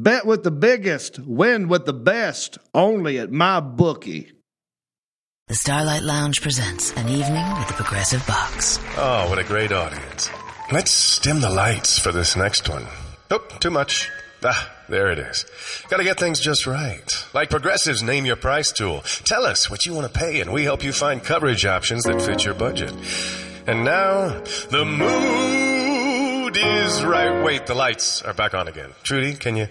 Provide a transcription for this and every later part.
Bet with the biggest, win with the best, only at my bookie. The Starlight Lounge presents an evening with the Progressive Box. Oh, what a great audience. Let's dim the lights for this next one. Oh, too much. Ah, there it is. Gotta get things just right. Like Progressive's Name Your Price tool. Tell us what you want to pay and we help you find coverage options that fit your budget. And now, the mood is right. Wait, the lights are back on again. Trudy, can you?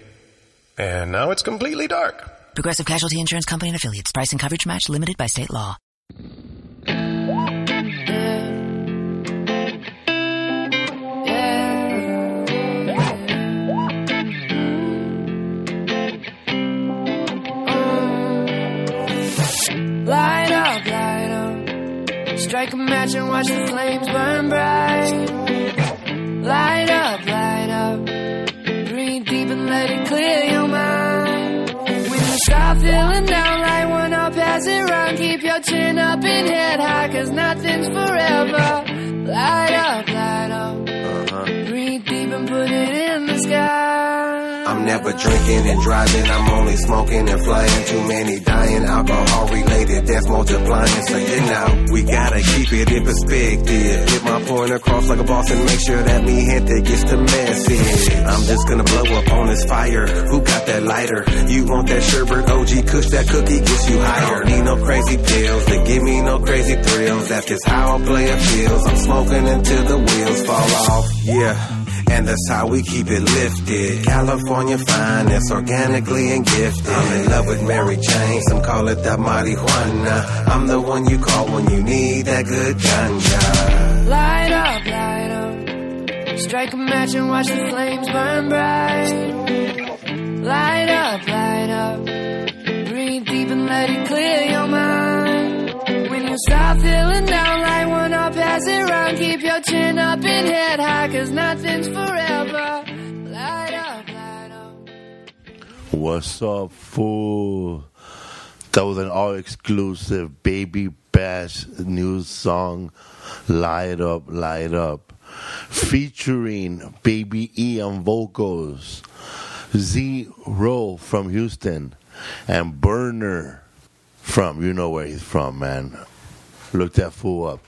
And now it's completely dark. Progressive Casualty Insurance Company and affiliates. Price and coverage match limited by state law. Light up, light up. Strike a match and watch the flames burn bright. Light up, light up. Breathe deep and let it clear your mind. When you start feeling down, light one up as it run. Keep your chin up and head high, cause nothing's forever. Light up, light up. Uh-huh. Breathe deep and put it in the sky. I'm never drinking and driving, I'm only smoking and flying. Too many dying, alcohol related, that's multiplying. So you know, we gotta keep it in perspective. Get my point across like a boss and make sure that me gente gets the message. I'm just gonna blow up on this fire. Who got that lighter? You want that sherbet OG kush, that cookie gets you higher. Need no crazy pills, they give me no crazy thrills. That's just how a player feels. I'm smoking until the wheels fall off. Yeah. That's how we keep it lifted. California fine, finest, organically and gifted. I'm in love with Mary Jane, some call it that marijuana. I'm the one you call when you need that good ganja. Light up, light up. Strike a match and watch the flames burn bright. Light up, light up. Breathe deep and let it clear your mind. When start feeling down, light one up as it run. Keep your chin up and head high, cause nothing's forever. Light up, light up. What's up, fool? That was an all exclusive Baby Bash new song, Light Up, Light Up, featuring Baby E on vocals, Z Rowe from Houston, and Burner from, you know where he's from, man. Look that fool up.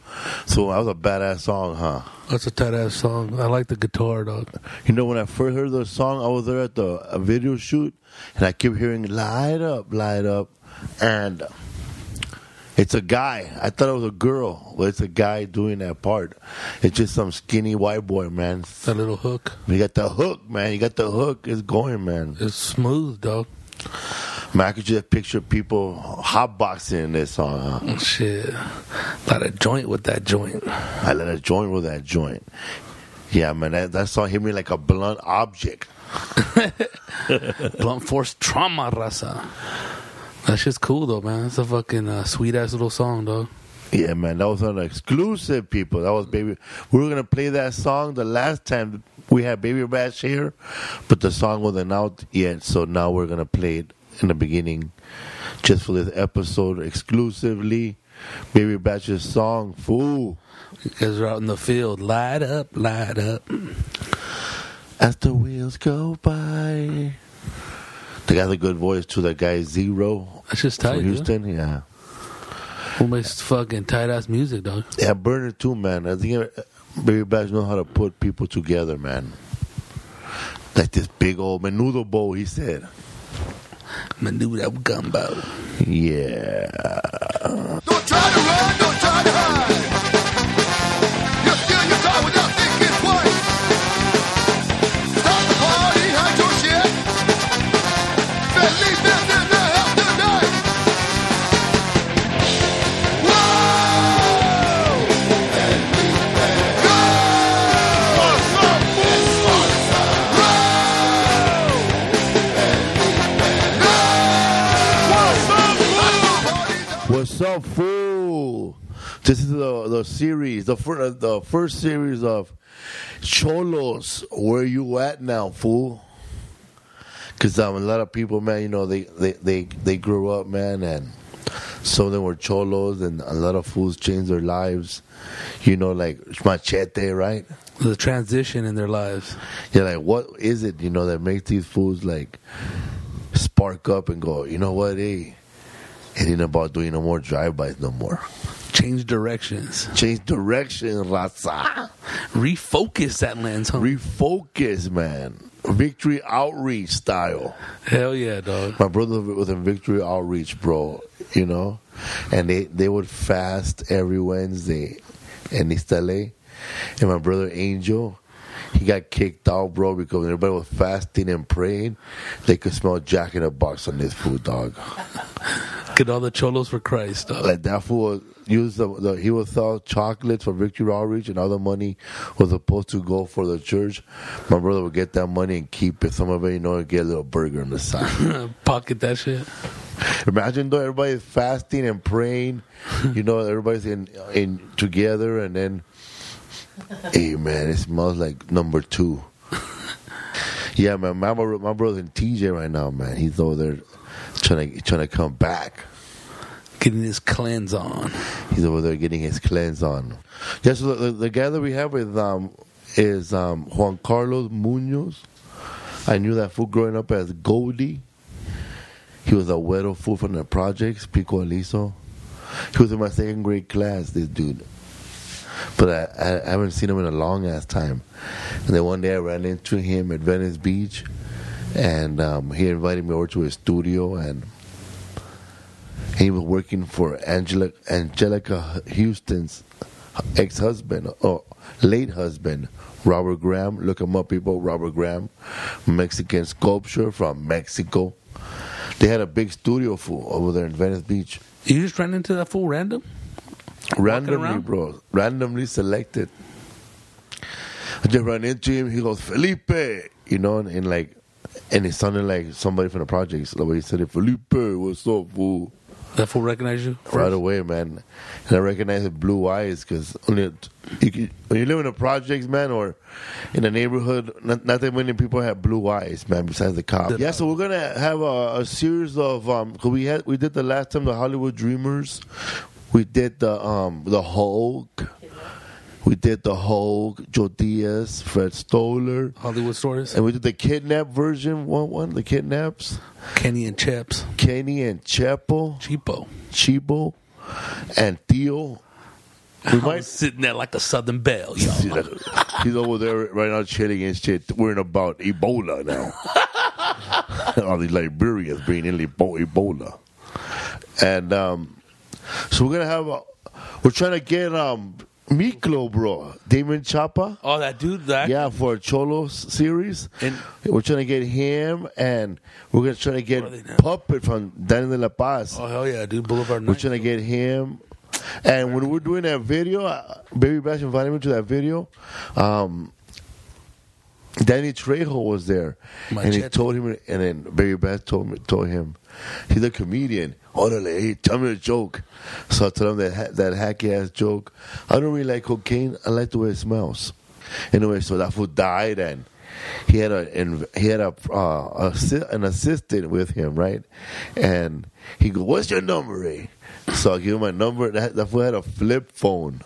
So that was a badass song, huh? That's a tight ass song. I like the guitar, dog. You know, when I first heard the song, I was there at the a video shoot, and I kept hearing "Light Up, Light Up," and it's a guy. I thought it was a girl, but it's a guy doing that part. It's just some skinny white boy, man. That little hook. You got the hook, man. You got the hook. It's going, man. It's smooth, dog. Man, I could just picture people hotboxing this song. Huh? Shit. Light a joint with that joint. I let a joint with that joint. Yeah, man, that, that song hit me like a blunt object. Blunt force trauma, rasa. That shit's cool, though, man. It's a fucking uh, sweet ass little song, dog. Yeah, man, that was an exclusive, people. That was baby. We were gonna play that song the last time we had Baby Bash here, but the song wasn't out yet, so now we're gonna play it in the beginning. just for this episode exclusively. Baby Bash's song, Fool. Because we're out in the field. Light up, light up. As the wheels go by. They got a good voice too. That guy Z-Ro That's just from tight, dude. Houston. Yeah, Who makes fucking tight ass music, dog? yeah. Burner too, man. I think uh, Baby Batch know how to put people together, man. Like this big old menudo bowl, he said. Manu that gumbo. Yeah. Don't try to run, don't try to hide. What's up, fool? This is the the series, the first the first series of Cholos. Where you at now, fool? Because um, a lot of people, man, you know, they they they they grew up, man, and some of them were cholos, and a lot of fools changed their lives. You know, like machete, right? The transition in their lives. You're like, what is it, you know, that makes these fools like spark up and go, you know what, hey, it ain't about doing no more drive-bys no more. Change directions. Change direction, raza. Refocus that lens, huh? Refocus, man. Victory outreach style. Hell yeah, dog. My brother was in Victory Outreach, bro. You know, and they they would fast every Wednesday in East LA. And my brother Angel, he got kicked out, bro, because everybody was fasting and praying, they could smell Jack in the Box on this food, dog. Get all the cholos for Christ, dog. Like that fool was use the, the he would sell chocolates for Victory Outreach, and all the money was supposed to go for the church. My brother would get that money and keep it. Some of it, you know, and get a little burger on the side. Pocket that shit. Imagine though everybody's fasting and praying, you know, everybody's in in together, and then, hey man, it smells like number two. yeah, man, my my brother's in TJ right now, man. He's over there trying to trying to come back. Getting his cleanse on. He's over there getting his cleanse on. Yeah, so the, the guy that we have with um is um Juan Carlos Munoz. I knew that fool growing up as Goldie. He was a weirdo fool from the projects, Pico Aliso. He was in my second grade class, this dude. But I, I, I haven't seen him in a long ass time. And then one day I ran into him at Venice Beach, and um, he invited me over to his studio, and he was working for Angela, Anjelica Huston's ex-husband or late husband, Robert Graham. Look him up, people. Robert Graham, Mexican sculpture from Mexico. They had a big studio full over there in Venice Beach. You just ran into that fool random? Randomly, bro. Randomly selected. I just ran into him. He goes, Felipe, you know, and, and like, and it sounded like somebody from the projects. The way he said it, Felipe, what's up, fool? That fool recognize you? right away, man. And I recognize his blue eyes because only you can, when you live in the projects, man, or in a neighborhood, not, not that many people have blue eyes, man. Besides the cop. Yeah, so we're gonna have a, a series of um. Cause we had we did the last time the Hollywood Dreamers. We did the um the Hulk. We did the Hulk, Joe Diaz, Fred Stoller, Hollywood stories? and we did the kidnap version. One, one, the kidnaps. Kenny and Chaps. Kenny and Chepo. Cheapo. Chibo and Theo. We I'm might sitting there like a Southern Belle, yo. He's over there right now chilling and shit, worrying about Ebola now. All these Liberians bringing in Ebola. And um, so we're gonna have a, we're trying to get um Miklo, bro, Damian Chapa. Oh, that dude, that Yeah, for a Cholo series. And- we're trying to get him, and we're gonna try to get Where are they now? Puppet from Danny de la Paz. Oh hell yeah, dude! Boulevard We're trying to get him. And when we're doing that video, uh, Baby Bash invited me to that video. Um, Danny Trejo was there, and he told him, and then Baby Bash told me, told him, he's a comedian. Orale, hey, tell me a joke. So I told him that ha- that hacky ass joke. I don't really like cocaine. I like the way it smells. Anyway, so that fool died, and he had a he had a uh, an assistant with him, right? And he go, "What's your number, Ray?" So I give him my number. That, that fool had a flip phone,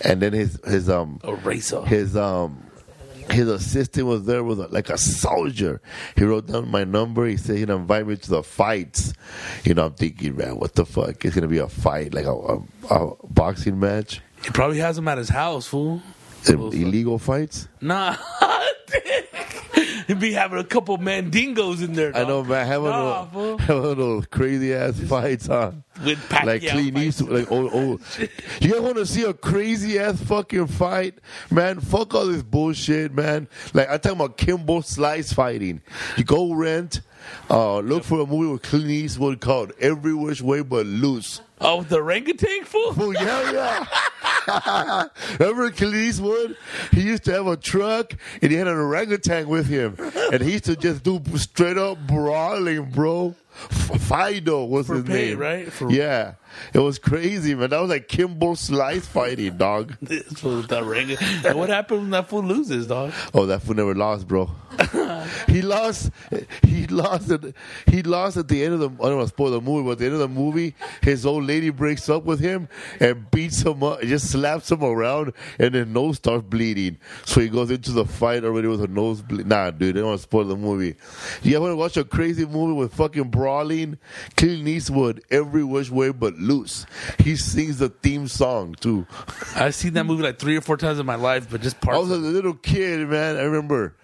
and then his his um A racer. his um his assistant was there with a, like a soldier. He wrote down my number. He said he'd invite me to the fights. You know, I'm thinking, man, what the fuck? It's gonna be a fight, like a, a, a boxing match, He probably has him at his house, fool. illegal fights. Nah. He'd be having a couple mandingos in there. I know, man. Having Nah, a, fool. having those crazy ass fights, huh? With Pacquiao like Clint fights. Eastwood, like oh, oh. You guys want to see a crazy ass fucking fight, man? Fuck all this bullshit, man. Like I'm talking about Kimbo Slice fighting. You go rent, uh, look for a movie with Clint Eastwood called Every Which Way But Loose. Oh, the orangutan, fool? Oh yeah, yeah. Remember Clint Eastwood? He used to have a truck and he had an orangutan with him, and he used to just do straight up brawling, bro. Fido was For his pay, name, right? For- yeah, it was crazy, man. That was like Kimbo Slice fighting, dog. This fool with the orangutan. And what happens when that fool loses, dog? Oh, that fool never lost, bro. he lost. He lost. At, he lost at the end of the. I don't want to spoil the movie, but at the end of the movie, his old lady breaks up with him and beats him up, just slaps him around, and his nose starts bleeding. So he goes into the fight already with a nose bleed. Nah, dude, I don't want to spoil the movie. You want to watch a crazy movie with fucking brawling? Clint Eastwood, every which way but loose. He sings the theme song too. I've seen that movie like three or four times in my life, but just part. I was a little kid, man. I remember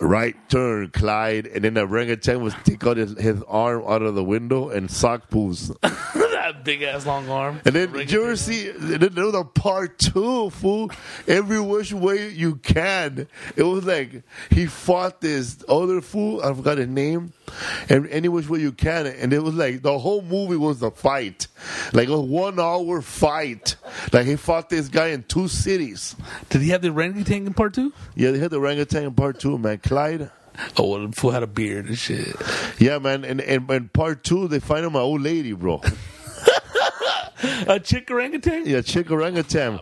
right turn, Clyde, and then the orangutan would stick out his, his arm out of the window and sock poos. that big ass long arm. And then did you ever see and then there was a part two, fool? Every which way you can. It was like he fought this other fool, I forgot his name, and any which way you can. And it was like the whole movie was a fight. Like a one hour fight. Like he fought this guy in two cities. Did he have the orangutan in part two? Yeah, they had the orangutan in part two, man. Clyde. Oh, well, the fool had a beard and shit. Yeah, man, and, and, and part two, they find him an old lady, bro. A chick orangutan? Yeah, chick orangutan.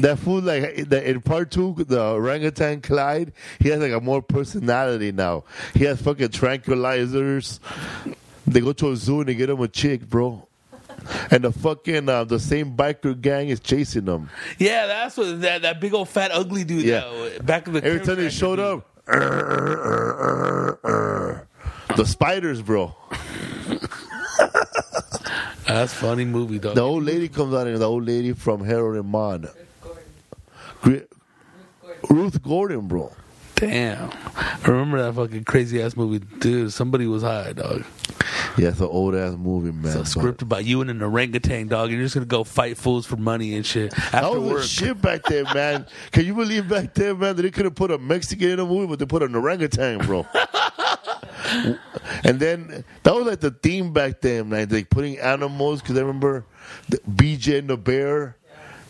That fool, like the, in part two, the orangutan Clyde, he has like a more personality now. He has fucking tranquilizers. They go to a zoo and they get him a chick, bro. And the fucking uh, the same biker gang is chasing them. Yeah, that's what that, that big old fat ugly dude. Yeah. though, back in the Every time they showed up, the spiders, bro. That's a funny movie, dog. The old lady comes out and the old lady from Harold and Maude. Ruth Gordon, bro. Damn, I remember that fucking crazy ass movie, dude. Somebody was high, dog. Yeah, it's an old ass movie, man. So scripted by you and an orangutan, dog. You're just gonna go fight fools for money and shit That after was work. shit back then, man. Can you believe back then, man, that they could have put a Mexican in a movie, but they put an orangutan, bro. and then that was like the theme back then, like, like putting animals. Because I remember the BJ and the bear.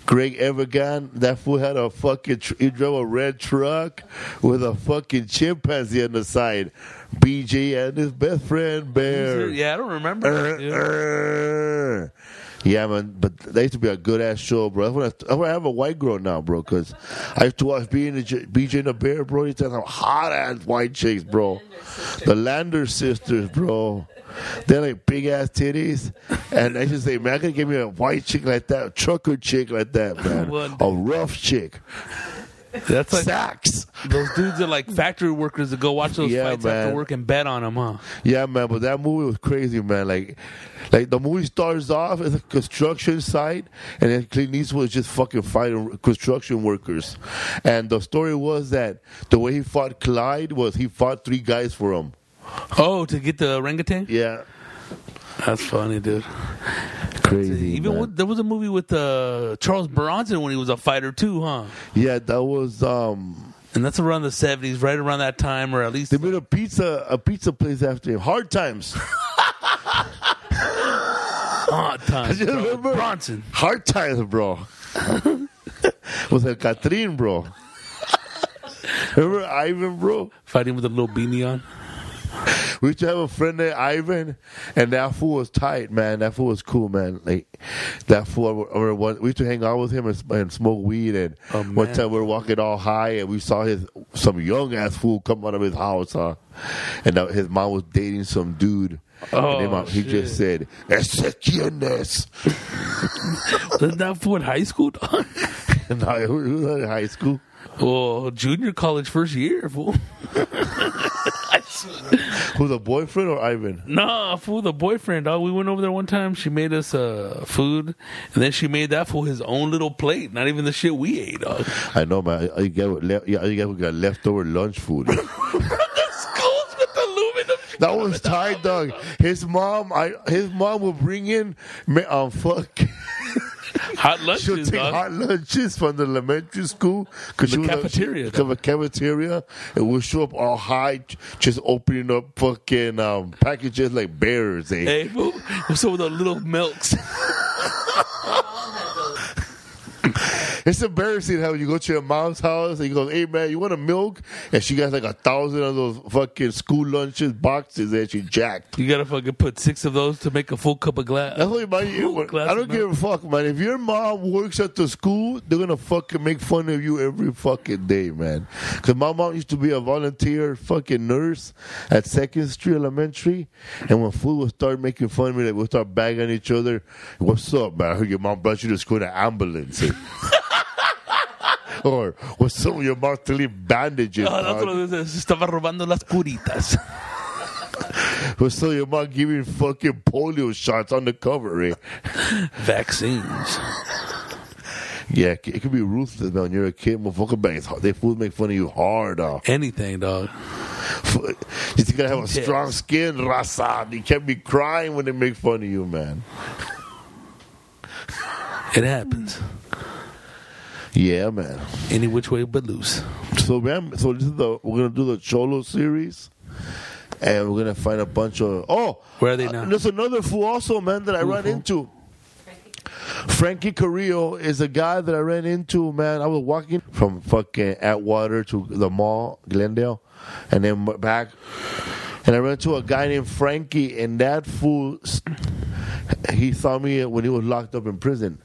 Greg Evigan, that fool had a fucking, tr- he drove a red truck with a fucking chimpanzee on the side. BJ and his best friend Bear. Yeah, I don't remember. that, dude. Uh, Yeah, man, but that used to be a good ass show, bro. That's I, that's when I have a white girl now, bro. Because I used to watch being BJ and the Bear, bro. He had some hot ass white chicks, bro. The Lander sisters, bro. They're like big ass titties, and I just say, man, I could give me a white chick like that, a trucker chick like that, man, a rough chick, That's like sacks. those dudes are like factory workers that go watch those Yeah, fights man. after work and bet on them, huh? Yeah, man, but that movie was crazy, man. Like, like the movie starts off as a construction site, and then Clint Eastwood is just fucking fighting construction workers. And the story was that the way he fought Clyde was he fought three guys for him. Oh, to get the orangutan? Yeah, That's funny, dude. crazy. Even man. with, there was a movie with uh, Charles Bronson when he was a fighter too, huh? yeah, that was um. And that's around the seventies, right around that time, or at least They made a pizza a pizza place after him. Hard times. hard times. just bro. remember- Bronson. Hard times, bro. With a Catherine, bro. Remember Ivan, bro? Fighting with a little beanie on. We used to have a friend named Ivan, and that fool was tight, man. That fool was cool, man. Like that fool. Or, we used to hang out with him and, and smoke weed. And Oh, one time we were walking all high, and we saw his some young ass fool come out of his house, huh? And that, his mom was dating some dude. Oh, and my- he just said, "Ezequielness." Wasn't that for in high school, dog? And I, who, who was in high school? well, junior college first year, fool. Who's a boyfriend or Ivan? Nah, fool, the boyfriend, dog. We went over there one time. She made us uh, food, and then she made that for his own little plate. Not even the shit we ate, dog. I know, man. You got what le- yeah, you what got leftover lunch food. Schools with aluminum. That was tight, dog. His mom, I his mom would bring in, um, fuck. Hot She'll lunches, take dog. hot lunches from the elementary school because The cafeteria, from a cafeteria, and we'll show up all high, just opening up fucking um, packages like bears. Eh? Hey, up with the little milks? It's embarrassing how you go to your mom's house and you go, "Hey man, you want a milk?" And she got like a thousand of those fucking school lunches boxes that she jacked. You gotta fucking put six of those to make a full cup of glass. That's what Glass I don't give a fuck, man. If your mom works at the school, they're gonna fucking make fun of you every fucking day, man. Cause my mom used to be a volunteer fucking nurse at Second Street Elementary, and when food would start making fun of me, like we'll start bagging each other. What's up, man? I heard your mom brought you to school in an ambulance. or with your mom to leave bandages? Oh, that's what it is. Se estaba robando las curitas. What's up, your mom giving fucking polio shots on the cover, eh? Vaccines. Yeah, it could be ruthless, man. You're a kid, motherfucker, hard. they fools make fun of you hard, dog. Anything, dog. You gotta have a strong skin, Rasa. You can't be crying when they make fun of you, man. It happens. Yeah, man. Any which way but loose. So, man, so this is the we're gonna do the Cholo series, and we're gonna find a bunch of oh, Where are they uh, now? there's another fool also, man, that I Who, ran fool? into. Frankie Carrillo is a guy that I ran into, man. I was walking from fucking Atwater to the mall, Glendale, and then back. And I ran into a guy named Frankie, and that fool, he saw me when he was locked up in prison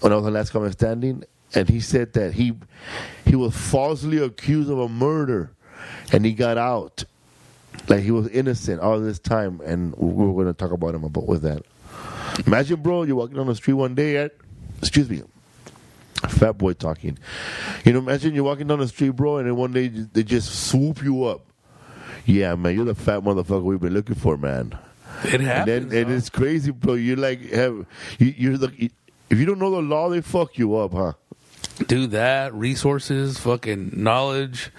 when I was the last comic standing, and he said that he he was falsely accused of a murder, and he got out, like he was innocent all this time, and we are going to talk about him about with that. Imagine, bro, you're walking on the street one day at, excuse me, fat boy talking. You know, imagine you're walking down the street, bro, and then one day they just swoop you up. Yeah, man, you're the fat motherfucker we've been looking for, man. It And happens. then and it's crazy, bro. You like have you, you're the if you don't know the law, they fuck you up, huh? Do that. Resources, fucking knowledge.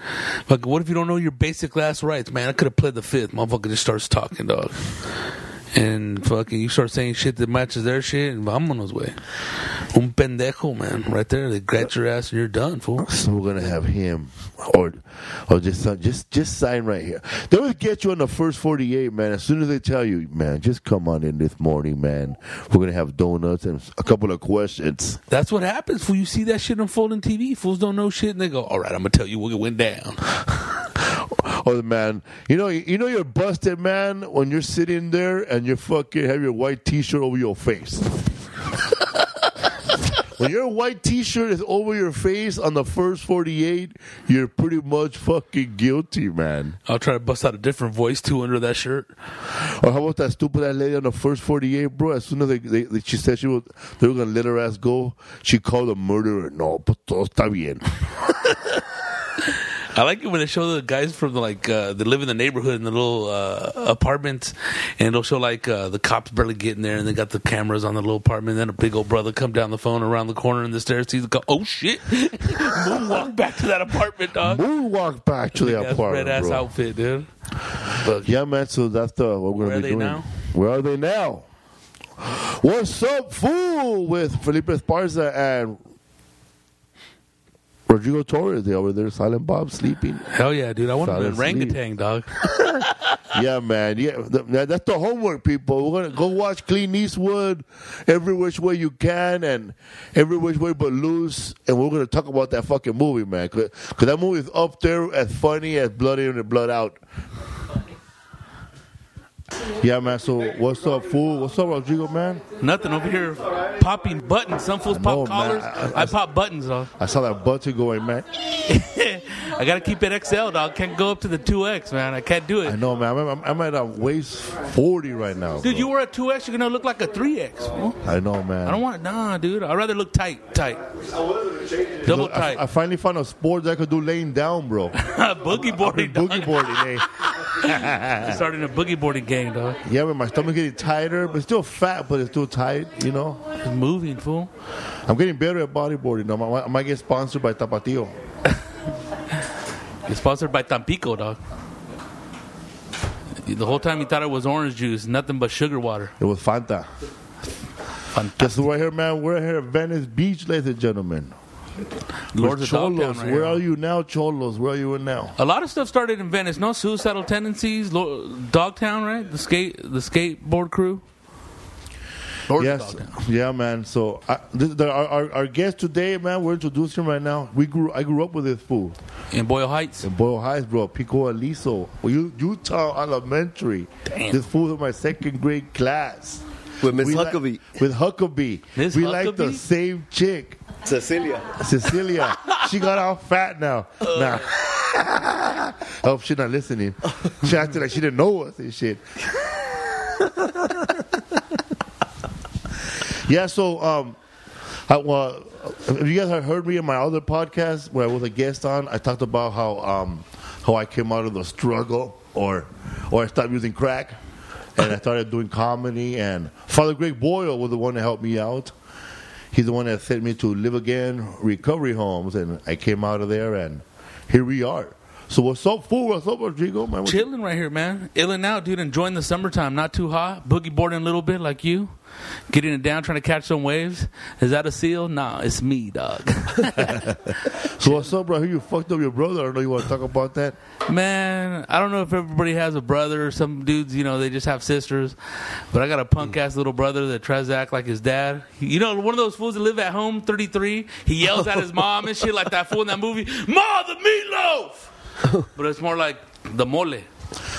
Fuck, what if you don't know your basic last rights, man? I could have played the fifth. Motherfucker just starts talking, dog. And fucking, you start saying shit that matches their shit, and vámonos, way. Un pendejo, man. Right there, they grab your ass and you're done, fool. So we're gonna have him, or or just sign- just just sign right here. They will get you on the first forty eight, man. As soon as they tell you, man, just come on in this morning, man. We're gonna have donuts and a couple of questions. That's what happens, fool. You see that shit unfold on TV. Fools don't know shit, and they go, all right, I'm to tell you what went down. Oh man, you know you know you're busted, man, when you're sitting there and you fucking have your white t shirt over your face. when your white t shirt is over your face on the first forty eight, you're pretty much fucking guilty, man. I'll try to bust out a different voice, too, under that shirt. Or how about that stupid ass lady on the first 48, bro? As soon as they, they, they- she said she was, they were to let her ass go, she called a murderer. No, but todo está bien. I like it when they show the guys from the, like uh, they live in the neighborhood in the little uh, apartments, and they'll show like uh, the cops barely getting there, and they got the cameras on the little apartment. And then a big old brother come down the phone around the corner in the stairs, sees the cop. Oh shit! Moonwalk back to that apartment, dog. Moonwalk back to the apartment, red ass outfit, dude. But Yeah, man, so that's the, what we're Where going to are be they doing. now? Where are they now? What's up, fool? With Felipe Esparza and Rodrigo Torres. They over there, Silent Bob, sleeping. hell yeah, dude! I want to be sleep. orangutan, dog. yeah, man. Yeah, th- that- that's the homework, people. We're gonna go watch Clint Eastwood every which way you can and every which way but loose, and we're gonna talk about that fucking movie, man. because that movie is up there as funny as Blood In and Blood Out. Yeah, man. So what's up, fool? What's up, Rodrigo, man? Nothing over here popping buttons. Some fools pop know, collars. I- I, I- pop buttons, dog. I saw that button going, man. I gotta keep it XL, dog. Can't go up to the 2X, man. I can't do it. I know, man. I'm, I'm, I'm at a waist 40 right now. Dude, bro. you were a 2X, you're gonna look like a 3X. fool. I know, man. I don't want, it. nah, dude. I'd rather look tight, tight. Double Look, I, tight. I finally found a sport that I could do laying down, bro. boogie boarding, dog. Boogie boarding, eh? Starting a boogie boarding gang, dog. Yeah, but My stomach getting tighter, but still fat, but it's still tight. You know. It's moving, fool. I'm getting better at bodyboarding. Now. I might- I might get sponsored by Tapatio. It's sponsored by Tampico, dog. The whole time you thought it was orange juice, nothing but sugar water. It was Fanta. Guess who right here, man? We're here at Venice Beach, ladies and gentlemen. Lords With of Dogtown Cholos. right Where here. are you now, Cholos? Where are you in now? A lot of stuff started in Venice. No suicidal tendencies. Lo- Dogtown, right? The skate, the skateboard crew. Lords yes, yeah, man. So I, this, the, our, our, our guest today, man, we're introducing him right now. We grew, I grew up with this fool in Boyle Heights. in Boyle Heights, bro. Pico Aliso, well, Utah Elementary. Damn. This fool in my second grade class. With Miss We li- Huckabee. with Huckabee. Miss we like the same chick. Cecilia. Cecilia. she got all fat now. Nah. I hope she's not listening. She acted like she didn't know us and shit. yeah, so um, I, well, if you guys have heard me in my other podcast where I was a guest on, I talked about how um, how I came out of the struggle or or I stopped using crack and I started doing comedy and Father Greg Boyle was the one that helped me out. He's the one that sent me to Live Again Recovery Homes, and I came out of there, and here we are. So what's up, fool? What's up, Rodrigo? Man, Chilling right here, man. Illing out, dude. Enjoying the summertime. Not too hot. Boogie boarding a little bit like you. Getting it down, trying to catch some waves. Is that a seal? Nah, it's me, dog. So what's up, bro? Who you fucked up your brother? I don't know you want to talk about that. Man, I don't know if everybody has a brother. Some dudes, you know, they just have sisters. But I got a punk mm. ass little brother that tries to act like his dad. You know, one of those fools that live at home, 33. He yells at his mom and shit like that fool in that movie. Ma, the meatloaf! but it's more like the mole.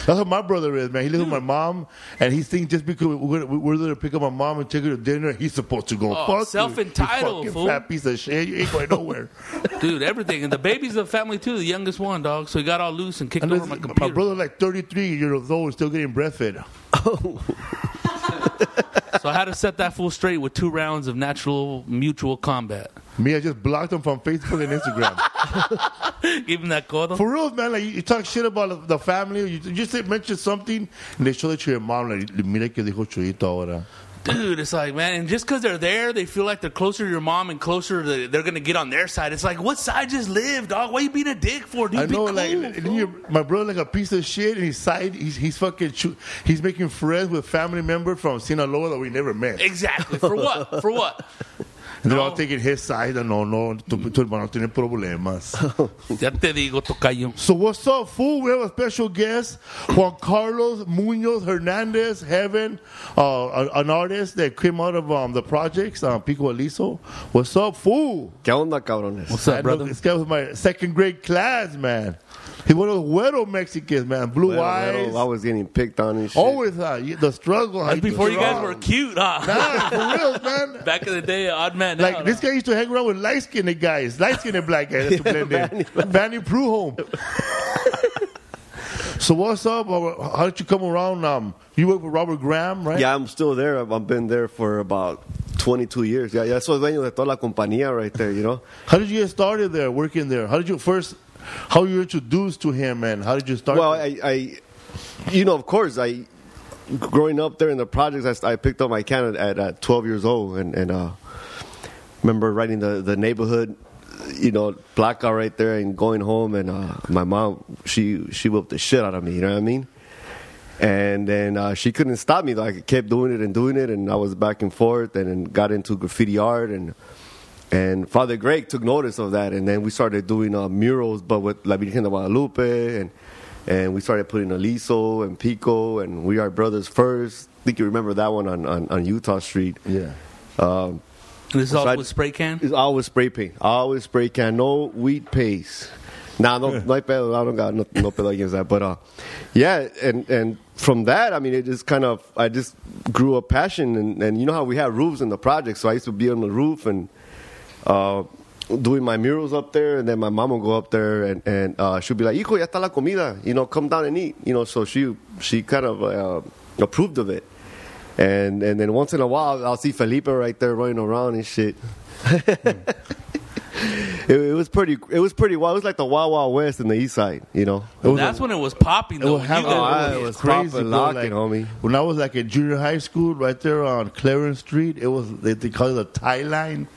That's what my brother is, man. He lives with my hmm. mom, and he thinks just because we're, we're there to pick up my mom and take her to dinner, he's supposed to go. Oh, Fuck you, self-entitled, you fool. fucking fat piece of shit. You ain't going nowhere. Dude, everything. And the baby's the family too, the youngest one, dog. So he got all loose and kicked And over this- my my, computer. brother, like 33 years old, still getting breastfed. Oh. So I had to set that fool straight with two rounds of natural mutual combat. Me, I just blocked him from Facebook and Instagram. Give him that codo. For real, man. Like you, you talk shit about the family, you, you just mention something, and they show it to your mom. Like, mira que dijo Chuyito ahora. Dude, it's like, man, and just because they're there, they feel like they're closer to your mom and closer to, they're going to get on their side. It's like, what side just live, dog? Why you being a dick for, dude? I know, cool, like, and then your, my brother, like a piece of shit, and he's side, he's, he's fucking, he's making friends with family members from Sinaloa that we never met. Exactly. For what? For what? And they're all No. taking his side, and no, no, tu, tu hermano tiene problemas. Ya te digo, tocayo. so what's up, fool? We have a special guest, Juan Carlos Munoz Hernandez, Heaven, uh, an artist that came out of um, the projects, um, Pico Aliso. What's up, fool? ¿Qué onda, cabrones? What's I up, know brother? This guy was my second grade class, man. He's one of those güero Mexicans, man. Blue Bueno, eyes. bueno, I was getting picked on and shit. Always uh, you- the struggle. That's the before you guys were cute, huh? Nah, for real, man. Back in the day, odd man. Like out, this huh? guy used to hang around with light skinned guys, light skinned black guys to blend in. Vanny Prudhomme. so what's up? How did you come around? Um, you work with Robert Graham, right? Yeah, I'm still there. I've I've been there for about 22 years. Yeah, ya soy dueño de toda la compañía right there, you know? How did you get started there, working there? How did you first? How you introduced to him, and how did you start? Well, I, I, you know, of course, I, growing up there in the projects, I, I picked up my can at, at 12 years old, and, and uh, remember writing the, the neighborhood, you know, black blackout right there, and going home, and uh, my mom, she she whooped the shit out of me. You know what I mean? And then uh, she couldn't stop me. Like I kept doing it and doing it, and I was back and forth, and then got into graffiti art and. And Father Greg took notice of that, and then we started doing uh, murals, but with La Virgen de Guadalupe, and and we started putting Aliso and Pico, and We Are Brothers First. I think you remember that one on, on, on Utah Street. yeah. Um, This is all I- with spray can? it's always spray paint, always spray can, no wheat paste, Nah, no, no hay pedo. I don't got no, no pedo against that. But uh, yeah, and and from that, I mean, it just kind of I just grew a passion, and, and you know how we have roofs in the project, so I used to be on the roof and uh, doing my murals up there, and then my mom will go up there and and uh, she'll be like, "Hijo, ya está la comida. You know, come down and eat." You know, so she she kind of uh, approved of it. And and then once in a while, I'll see Felipe right there running around and shit. it, it was pretty. It was pretty wild. It was like the Wild Wild West in the East Side. You know, it was That's when it was popping. It Though. was when you happening. guys- Oh, it was crazy, popping, bro. locking, Like, homie. When I was like in junior high school, right there on Clarence Street, it was they, they call it the Thai line,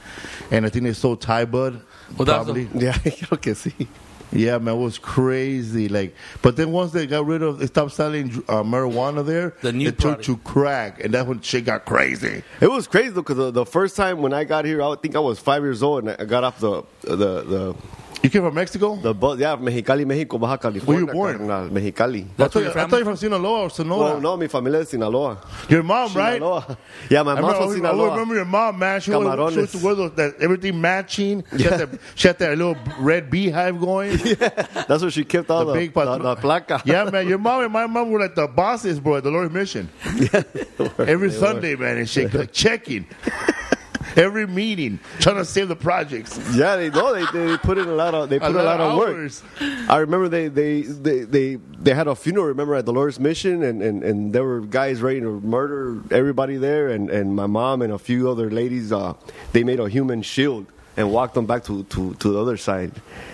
and I think they sold Thai bud. Well, that was probably. yeah, creo que sí. Yeah, man, it was crazy. Like, but then once they got rid of, they stopped selling uh, marijuana there. The new it turned to crack, and that's when shit got crazy. It was crazy though, because the, the first time when I got here, I think I was five years old, and I got off the the the You came from Mexico? the. Yeah, Mexicali, Mexico, Baja California. Where you born? carnal, Mexicali. I That's thought, where you, your I thought family you from Sinaloa or Sonora. Well, no, mi familia es Sinaloa. Your mom, right? Yeah, my mom mom's remember, from I remember your mom, man. She she Camarones. wear those, that, everything matching. She, had that, she had that little red beehive going. That's what she kept all the, the big the, the placa. Yeah, man. Your mom and my mom were like the bosses, bro, at the Lord's Mission. Every They Sunday, man, and shit, like checking. Every meeting, trying to save the projects. Yeah, they know they, they put in a lot of they put a, lot, of work. hours. I remember they they, they they they had a funeral. Remember at Dolores Mission, and, and, and there were guys ready to murder everybody there, and, and my mom and a few other ladies. Uh, they made a human shield and walked them back to, to, to the other side.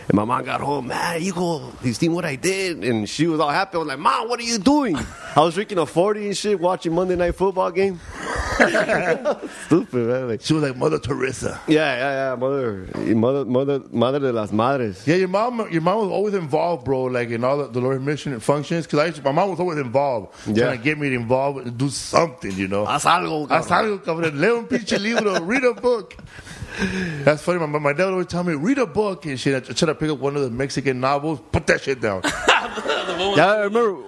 And my mom got home, man, you go, you seen what I did? And she was all happy. I was like, Mom, what are you doing? I was drinking a 40 and shit, watching Monday Night Football game. Stupid, man. Like, She was like Mother Teresa. yeah, yeah, yeah, mother, mother, mother, madre de las madres. Yeah, your mom, your mom was always involved, bro. Like in all the, the Lord's Mission and functions. Because I, used to- my mom was always involved, Yeah. trying to get me involved and do something, you know. Haz algo, Haz cabrón. algo, cabrón. Leo un pinche libro. Read a book. That's funny. My, my dad would always tell me, read a book and shit. I try to pick up one of the Mexican novels. Put that shit down. Yeah, I remember.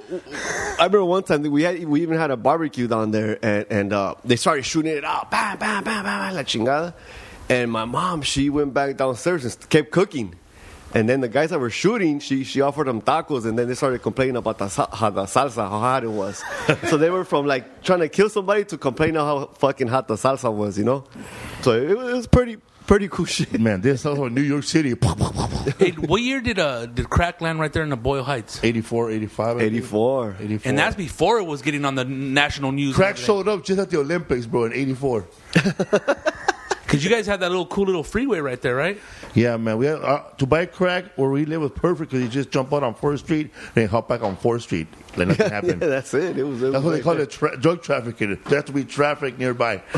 I remember one time we had we even had a barbecue down there, and and uh, they started shooting it out, bam, bam, bam, bam, bam, la chingada. And my mom, she went back downstairs and kept cooking. And then the guys that were shooting, she she offered them tacos, and then they started complaining about the, how the salsa, how hot it was. so they were from like trying to kill somebody to complain how fucking hot the salsa was, you know. So it, was- it was pretty pretty cool shit. Man, this also in New York City. Hey, what year did uh did crack land right there in the Boyle Heights? 84, 85. 84. 84. And that's before it was getting on the national news. Crack showed up just at the Olympics, bro, in 84. Because you guys had that little cool little freeway right there, right? Yeah, man. We had, uh, to buy crack where we live was perfect because you just jump out on 4th Street and then hop back on 4th Street. Like nothing yeah, happened. that's it. It was. It That's was what they call there. it, tra- drug trafficking. There has to be traffic nearby.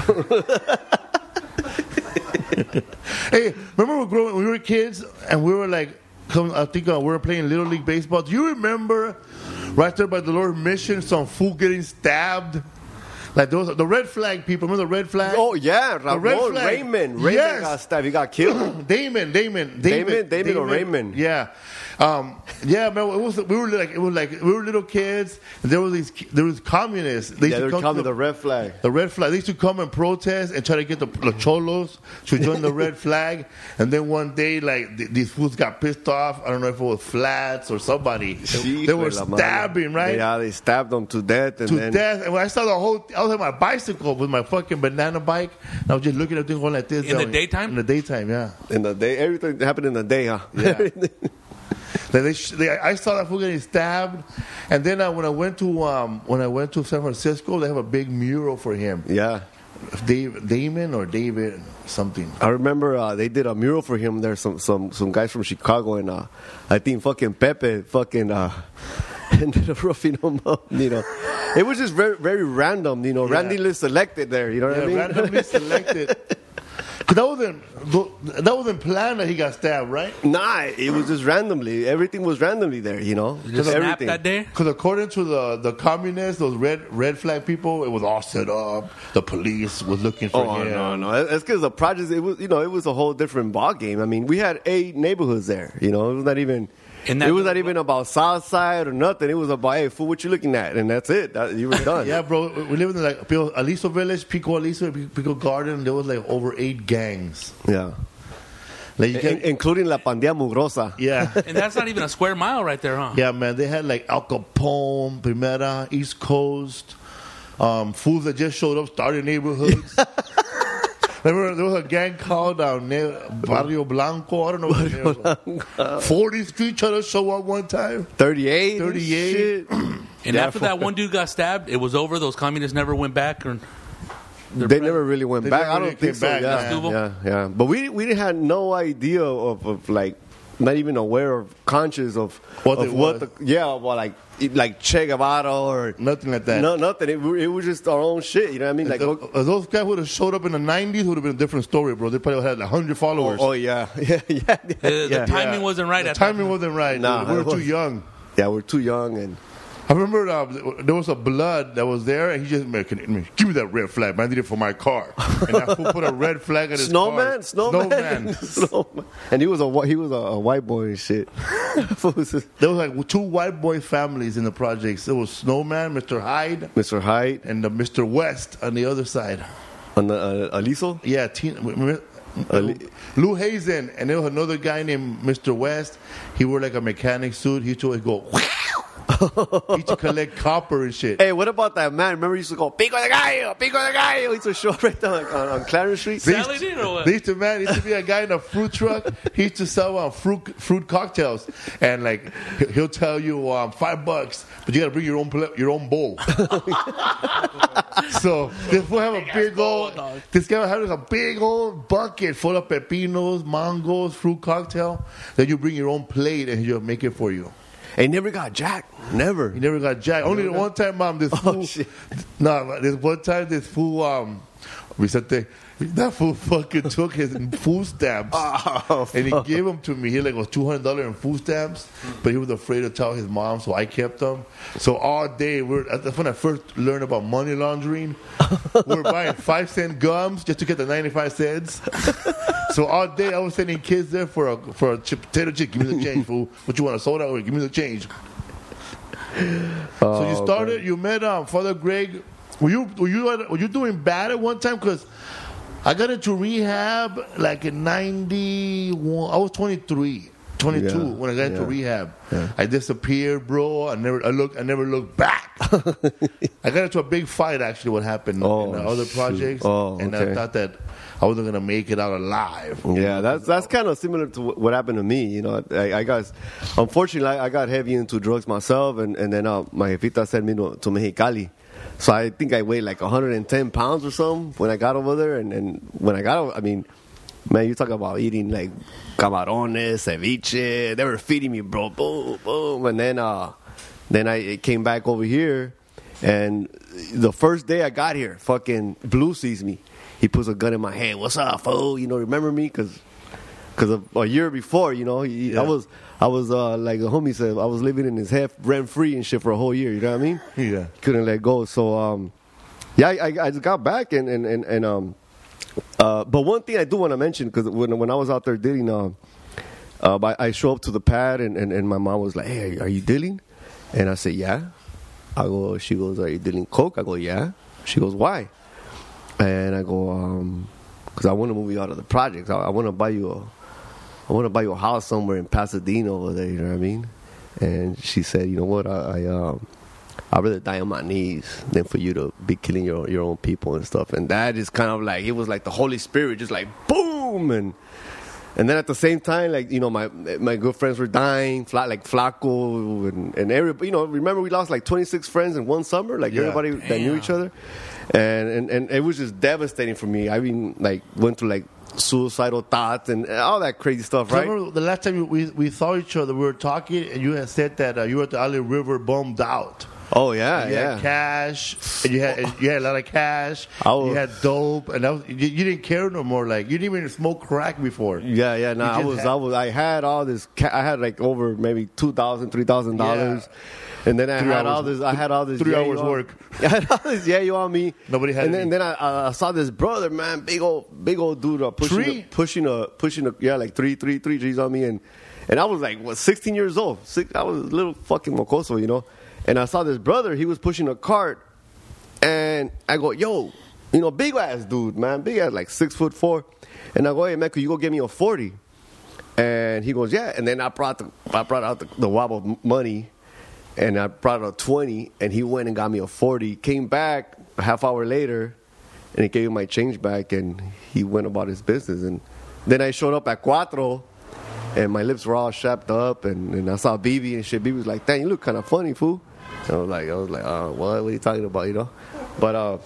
hey, remember we, growing, we were kids and we were like, come, I think uh, we were playing Little League Baseball. Do you remember right there by the Lord Mission, some fool getting stabbed? Like those, the red flag people. Remember the red flag? Oh yeah, The red Ramon, flag. Raymond. Raymond Yes. got stabbed. He got killed. Damon, Damon, Damon, Damon or Raymond? Yeah, um, yeah, man. It was we were like it was like we were little kids. And there was these there was communists. They used yeah, to they're come to calling the, the red flag. the red flag. They used to come and protest and try to get the, the cholos to join the red flag. And then one day, like th- these fools got pissed off. I don't know if it was Flats or somebody. They, they were Hijo de stabbing right Yeah, they stabbed them to death, and to then death. And when I saw the whole, I was on my bicycle with my fucking banana bike. And I was just looking at things going like this. In the daytime? In the daytime, yeah. in the day, everything happened in the day, huh? Yeah. They, they, I saw that fool getting stabbed, and then uh, when I went to um, when I went to San Francisco, they have a big mural for him, yeah. Dave, Damon or David something. I remember uh, they did a mural for him. There's some some some guys from Chicago, and uh, I think fucking Pepe fucking uh, ended up roughing him up. You know, it was just very very random. You know, Yeah. randomly selected there. You know what Yeah, I mean? randomly selected. 'Cause that wasn't that wasn't planned that he got stabbed, right? nah, it was just randomly. Everything was randomly there. You know, Just everything. that day. Because according to the the communists, those red red flag people, it was all set up. The police was looking for Oh him. no, no! That's because the projects. It was, you know, it was a whole different ball game. I mean, we had eight neighborhoods there. You know, it was not even. And that- it was not even about South Side or nothing. It was about, hey, fool, what you looking at? And that's it. That, you were done. Yeah, bro. We live in like Pico- Aliso Village, Pico Aliso, Pico Garden. There was like over eight gangs. yeah. Like you In- including La Pandilla Mugrosa. yeah. And that's not even a square mile right there, huh? Yeah, man, they had like Al Capone, Primera, East Coast, um, fools that just showed up, started neighborhoods. Remember, there was a gang called down Ne- Barrio Blanco. I don't know what the name was. 40th Street tried to show up one time. 38. 38. And Yeah, after that one dude got stabbed, it was over. Those communists never went back. Or They never really went They back. never I don't think so. back, yeah, yeah, yeah. But we we didn't had no idea of, of like not even aware of conscious of What of what was. the yeah well like like Che Guevara or Nothing like that. no nothing. It, it was just our own shit. You know what I mean? Like If oh, those guys would have showed up in the 90s, would have been a different story, bro. They probably had like 100 followers. oh, oh yeah yeah yeah yeah. the, yeah. the timing wasn't right. the at timing that wasn't right. Nah, dude. we it were too young. Yeah, we're too young and I remember uh, there was a blood that was there, and he just man, can, give me that red flag, man. I need it for my car. And I put a red flag on his snowman, car. snowman, snowman. And he was a he was a, a white boy and shit. Was There was like two white boy families in the projects. There was Snowman, Mr. Hyde, Mr. Hyde and the Mr. West on the other side. on the uh, Aliso. Yeah, teen, remember- Ali- Lou Hazen, and there was another guy named Mr. West. He wore like a mechanic suit. He used to always go. he used to collect copper and shit. Hey, what about that man? Remember, he used to go Pico de Gallo, Pico de Gallo. He used to show up right there on, on Clarence Street. They used, Sally did or what? they used to man, he used to be a guy in a fruit truck. He used to sell um, fruit fruit cocktails, and like he- he'll tell you um, five bucks, but you got to bring your own pla- your own bowl. so this will have a big old. This guy has a big old bucket full of pepinos, mangoes, fruit cocktail. Then you bring your own plate, and he'll make it for you. He never got jacked. Never. He never got jacked. Only the one time, mom. This fool. Oh, shit. No, this one time, this fool. Um, Vicente, that fool fucking took his food stamps Oh, and he gave them to me. He like was two hundred dollars in food stamps, but he was afraid to tell his mom, so I kept them. So all day, we're that's when I first learned about money laundering. we're buying five cent gums just to get the ninety five cents. So all day I was sending kids there for a for a chip, potato chip. Give me the change, fool. What you want, a soda? Or give me the change. so you started. You met um, Father Greg. Were you were you were you doing bad at one time? Because I got into rehab like in '91. I was 23, 22 Yeah, when I got into yeah, rehab. I disappeared, bro. I never I look I never looked back. I got into a big fight actually. What happened Oh, in the other shoot. projects? Oh, and okay. I thought that I wasn't gonna make it out alive. Yeah, that's that's kind of similar to what what happened to me. You know, I, I got, unfortunately, I, I got heavy into drugs myself, and, and then uh, my jefita sent me to, to Mexicali. So I think I weighed like 110 pounds or something when I got over there, and, and when I got over, I mean, man, you talk about eating like camarones, ceviche. They were feeding me, bro, boom, boom, and then uh, then I came back over here, and the first day I got here, fucking Blue sees me. He puts a gun in my hand. What's up, fool? You know, remember me? Because because a year before, you know, he, I was I was uh, like a homie said, I was living in his head rent free and shit for a whole year. You know what I mean? Yeah. Couldn't let go. So um, yeah, I, I, I just got back and and and, and um, uh, but one thing I do want to mention because when when I was out there dealing, um, uh, I, I show up to the pad and, and, and my mom was like, "Hey, are you dealing?" And I said, "Yeah." I go. She goes, "Are you dealing coke?" I go, "Yeah." She goes, "Why?" And I go, um, because I want to move you out of the projects. I, I want to buy you a, I want to buy you a house somewhere in Pasadena over there. You know what I mean? And she said, you know what? I, I um, I'd rather die on my knees than for you to be killing your your own people and stuff. And that is kind of like it was like the Holy Spirit, just like boom and. And then at the same time, like you know, my my good friends were dying, flat like Flaco and and everybody. You know, remember we lost like 26 friends in one summer, like Yeah. everybody that knew each other, and, and and it was just devastating for me. I mean, like went through like suicidal thoughts and all that crazy stuff, right? remember the last time we we saw each other, we were talking, and you had said that uh, you were at the Olive River bummed out. Oh yeah, you yeah. had cash, and you had you had a lot of cash. Was- you had dope, and that was, you, you didn't care no more. Like you didn't even smoke crack before. Yeah, yeah. No, You I was, had- I was, I had all this. Ca- I had like over maybe two thousand, three thousand dollars, and then I Three had hours- all this. I had all this. three yayo hours on- work. I had all this yayo on me. Nobody had And then, any. then I, I saw this brother, man, big old, big old dude, uh, pushing? A, pushing a, pushing a, yeah, like three, three, three G's on me, and and I was like, what, sixteen years old. Six, I was a little fucking mocoso, you know. And I saw this brother. He was pushing a cart, and I go, yo, you know, big ass dude, man, big ass, like six foot four. And I go, hey, man, could you go get me a 40? And he goes, yeah. And then I brought the I brought out the, the wad of money, and I brought a twenty, and he went and got me a forty. Came back a half hour later, and he gave me my change back, and he went about his business. And then I showed up at Cuatro, and my lips were all chapped up, and, and I saw BB and shit. BB was like, "Dang, you look kind of funny, fool." And I was like, "I was like, uh, what? What are you talking about?" You know, but uh,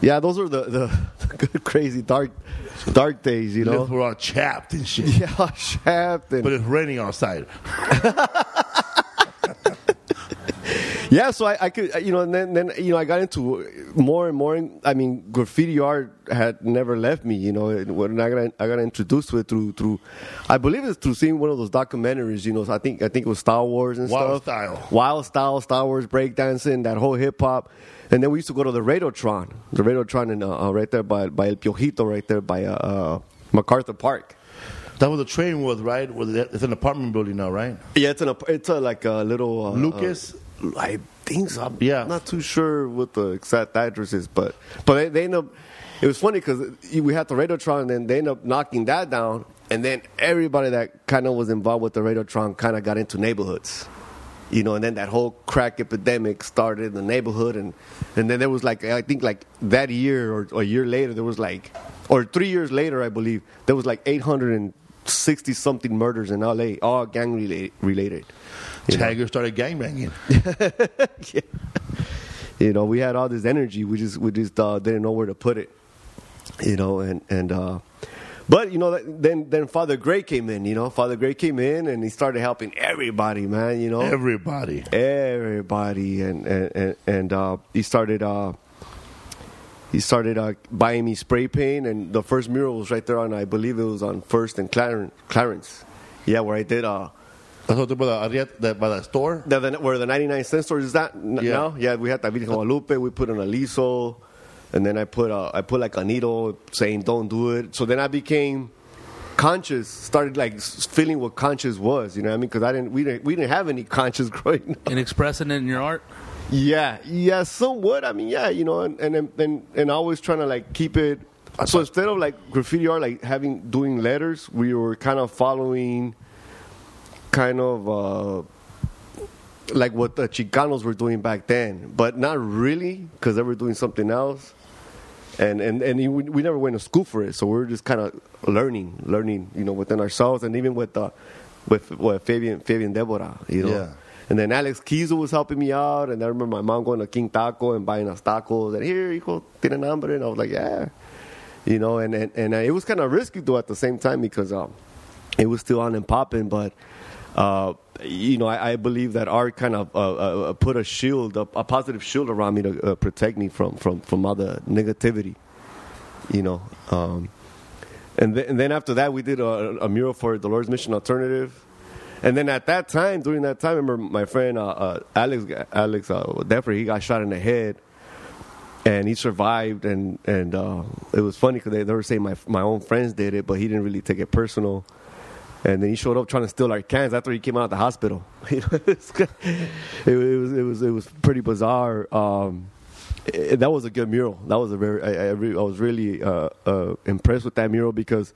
yeah, those are the the, the good, crazy dark dark days. You know, Lips were all chapped and shit. yeah, chapped and But it's raining outside. Yeah, so I, I could, you know, and then, then, you know, I got into more and more. I mean, graffiti art had never left me. You know, when I got, I got introduced to it through, through, I believe it's through seeing one of those documentaries. You know, so I think, I think it was Style Wars and Wild stuff. Style. Wild Style, Star Wars breakdancing, that whole hip hop. And then we used to go to the Radiotron, the Radiotron, in, uh, uh, right there by by El Piojito, right there by uh, uh, MacArthur Park. That was the train was right. It's an apartment building now, right? Yeah, it's an, it's a, like a little uh, Lucas. uh, I think so. I'm Yeah. not too sure what the exact address is, but but they, they end up. It was funny because we had the Radiotron, and then they end up knocking that down, and then everybody that kind of was involved with the Radiotron kind of got into neighborhoods, you know, and then that whole crack epidemic started in the neighborhood, and and then there was like I think like that year or, or a year later there was like, or three years later I believe there was like eight hundred and sixty something murders in L.A. all gang related. You know? Tiger started gangbanging. you know, we had all this energy. We just we just uh, didn't know where to put it. You know, and and uh, but you know, then then Father Greg came in. You know, Father Greg came in and he started helping everybody, man. You know, Everybody. everybody, and and and, and uh, he started. Uh, he started uh, buying me spray paint, and the first mural was right there on, I believe it was on First and Clarence. Clarence. Yeah, where I did uh, That's what by the, Arriet- that- by the store. the, the, where the 99 cent store is that n- Yeah. now? Yeah, we had that Virgen Guadalupe. We put an aliso, and then I put uh, I put like a needle saying "Don't do it." So then I became conscious. Started like feeling what conscious was. You know what I mean? Because I didn't we didn't we didn't have any conscious growing up. And expressing it in your art. Yeah, yeah, somewhat. I mean, yeah, you know, and and and, and always trying to like keep it. So instead of like graffiti art, like having doing letters, we were kind of following, kind of uh, like what the Chicanos were doing back then, but not really because they were doing something else. And and and we, we never went to school for it, so we were just kind of learning, learning, you know, within ourselves, and even with uh, with with Fabian Fabian Debora, you know. Yeah. And then Alex Kiesel was helping me out, and I remember my mom going to King Taco and buying us tacos, and here, hijo, tienen hambre, and I was like, yeah, you know, and and, and uh, it was kind of risky though at the same time because um, it was still on and popping, but uh, you know, I, I believe that art kind of uh, uh, put a shield, a, a positive shield around me to uh, protect me from from from the negativity, you know. Um, and, then, and then after that, we did a, a mural for the Dolores Mission Alternative. And then at that time, during that time, I remember my friend uh, uh, Alex, Alex uh, Deffer, he got shot in the head, and he survived. And and uh, it was funny because they, they were saying my my own friends did it, but he didn't really take it personal. And then he showed up trying to steal our cans after he came out of the hospital. You know, it's good. it, was it was it was pretty bizarre. Um, it- that was a good mural. That was a very I, I, re- I was really uh, uh, impressed with that mural because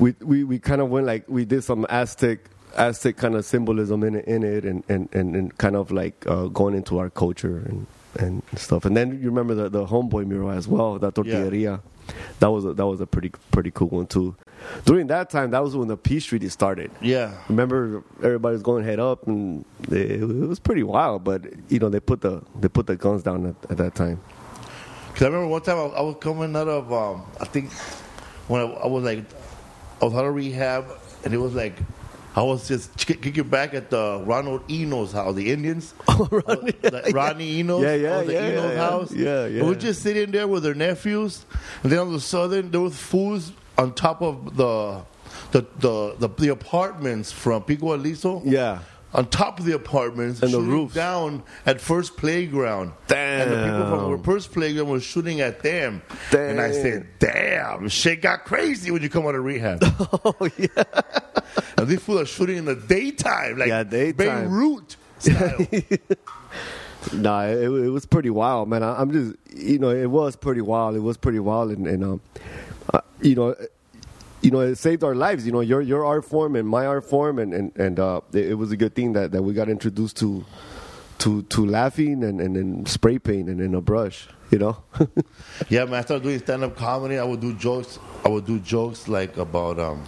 we we, we kind of went like we did some Aztec Aztec kind of symbolism in it, in it and, and, and, and kind of like uh, going into our culture and, and stuff. And then you remember the, the homeboy mural as well, that tortilleria. That was a, that was a pretty pretty cool one too. During that time, that was when the peace treaty started. Yeah. Remember, everybody was going head up, and it, it was pretty wild. But you know, they put the they put the guns down at, at that time. Cause I remember one time I, I was coming out of, um, I think when I, I was like, I was out of rehab, and it was like, I was just kicking back at the Ronald Eno's house, the Indians. Oh, Ronnie, oh, Ronnie Eno's. Yeah, yeah, oh, was at yeah, Eno's yeah, yeah. house. Yeah, yeah. we were just sitting there with their nephews, and then all of a sudden there was fools on top of the the the the, the apartments from Pico Aliso. Yeah. On top of the apartments And the roof down at First Playground. And the people from Damn. First Playground were shooting at them. And I said, damn, shit got crazy when you come out of rehab. Oh yeah. and these fools are shooting in the daytime, like Yeah, daytime. Beirut style. Nah, it, it was pretty wild, man. I, I'm just, you know, it was pretty wild. It was pretty wild, and, and um, uh, you know, you know, it saved our lives. You know, your your art form and my art form, and and and uh, it, it was a good thing that, that we got introduced to to to laughing and and, and spray paint and in a brush. You know, Yeah, man. I started doing stand up comedy. I would do jokes. I would do jokes like about um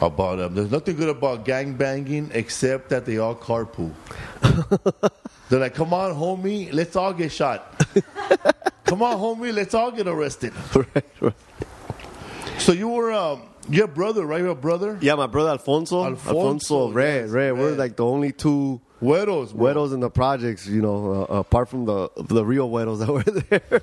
about um. There's nothing good about gang banging except that they all carpool. They're like, "Come on, homie, let's all get shot. Come on, homie, let's all get arrested." right, right. So you were um your brother, right? Your brother, Yeah, my brother Alfonso, Alfonso, Alfonso, Red, yes, Red. We're like the only two Güeros, bro. in the projects. You know, uh, apart from the the real widows that were there.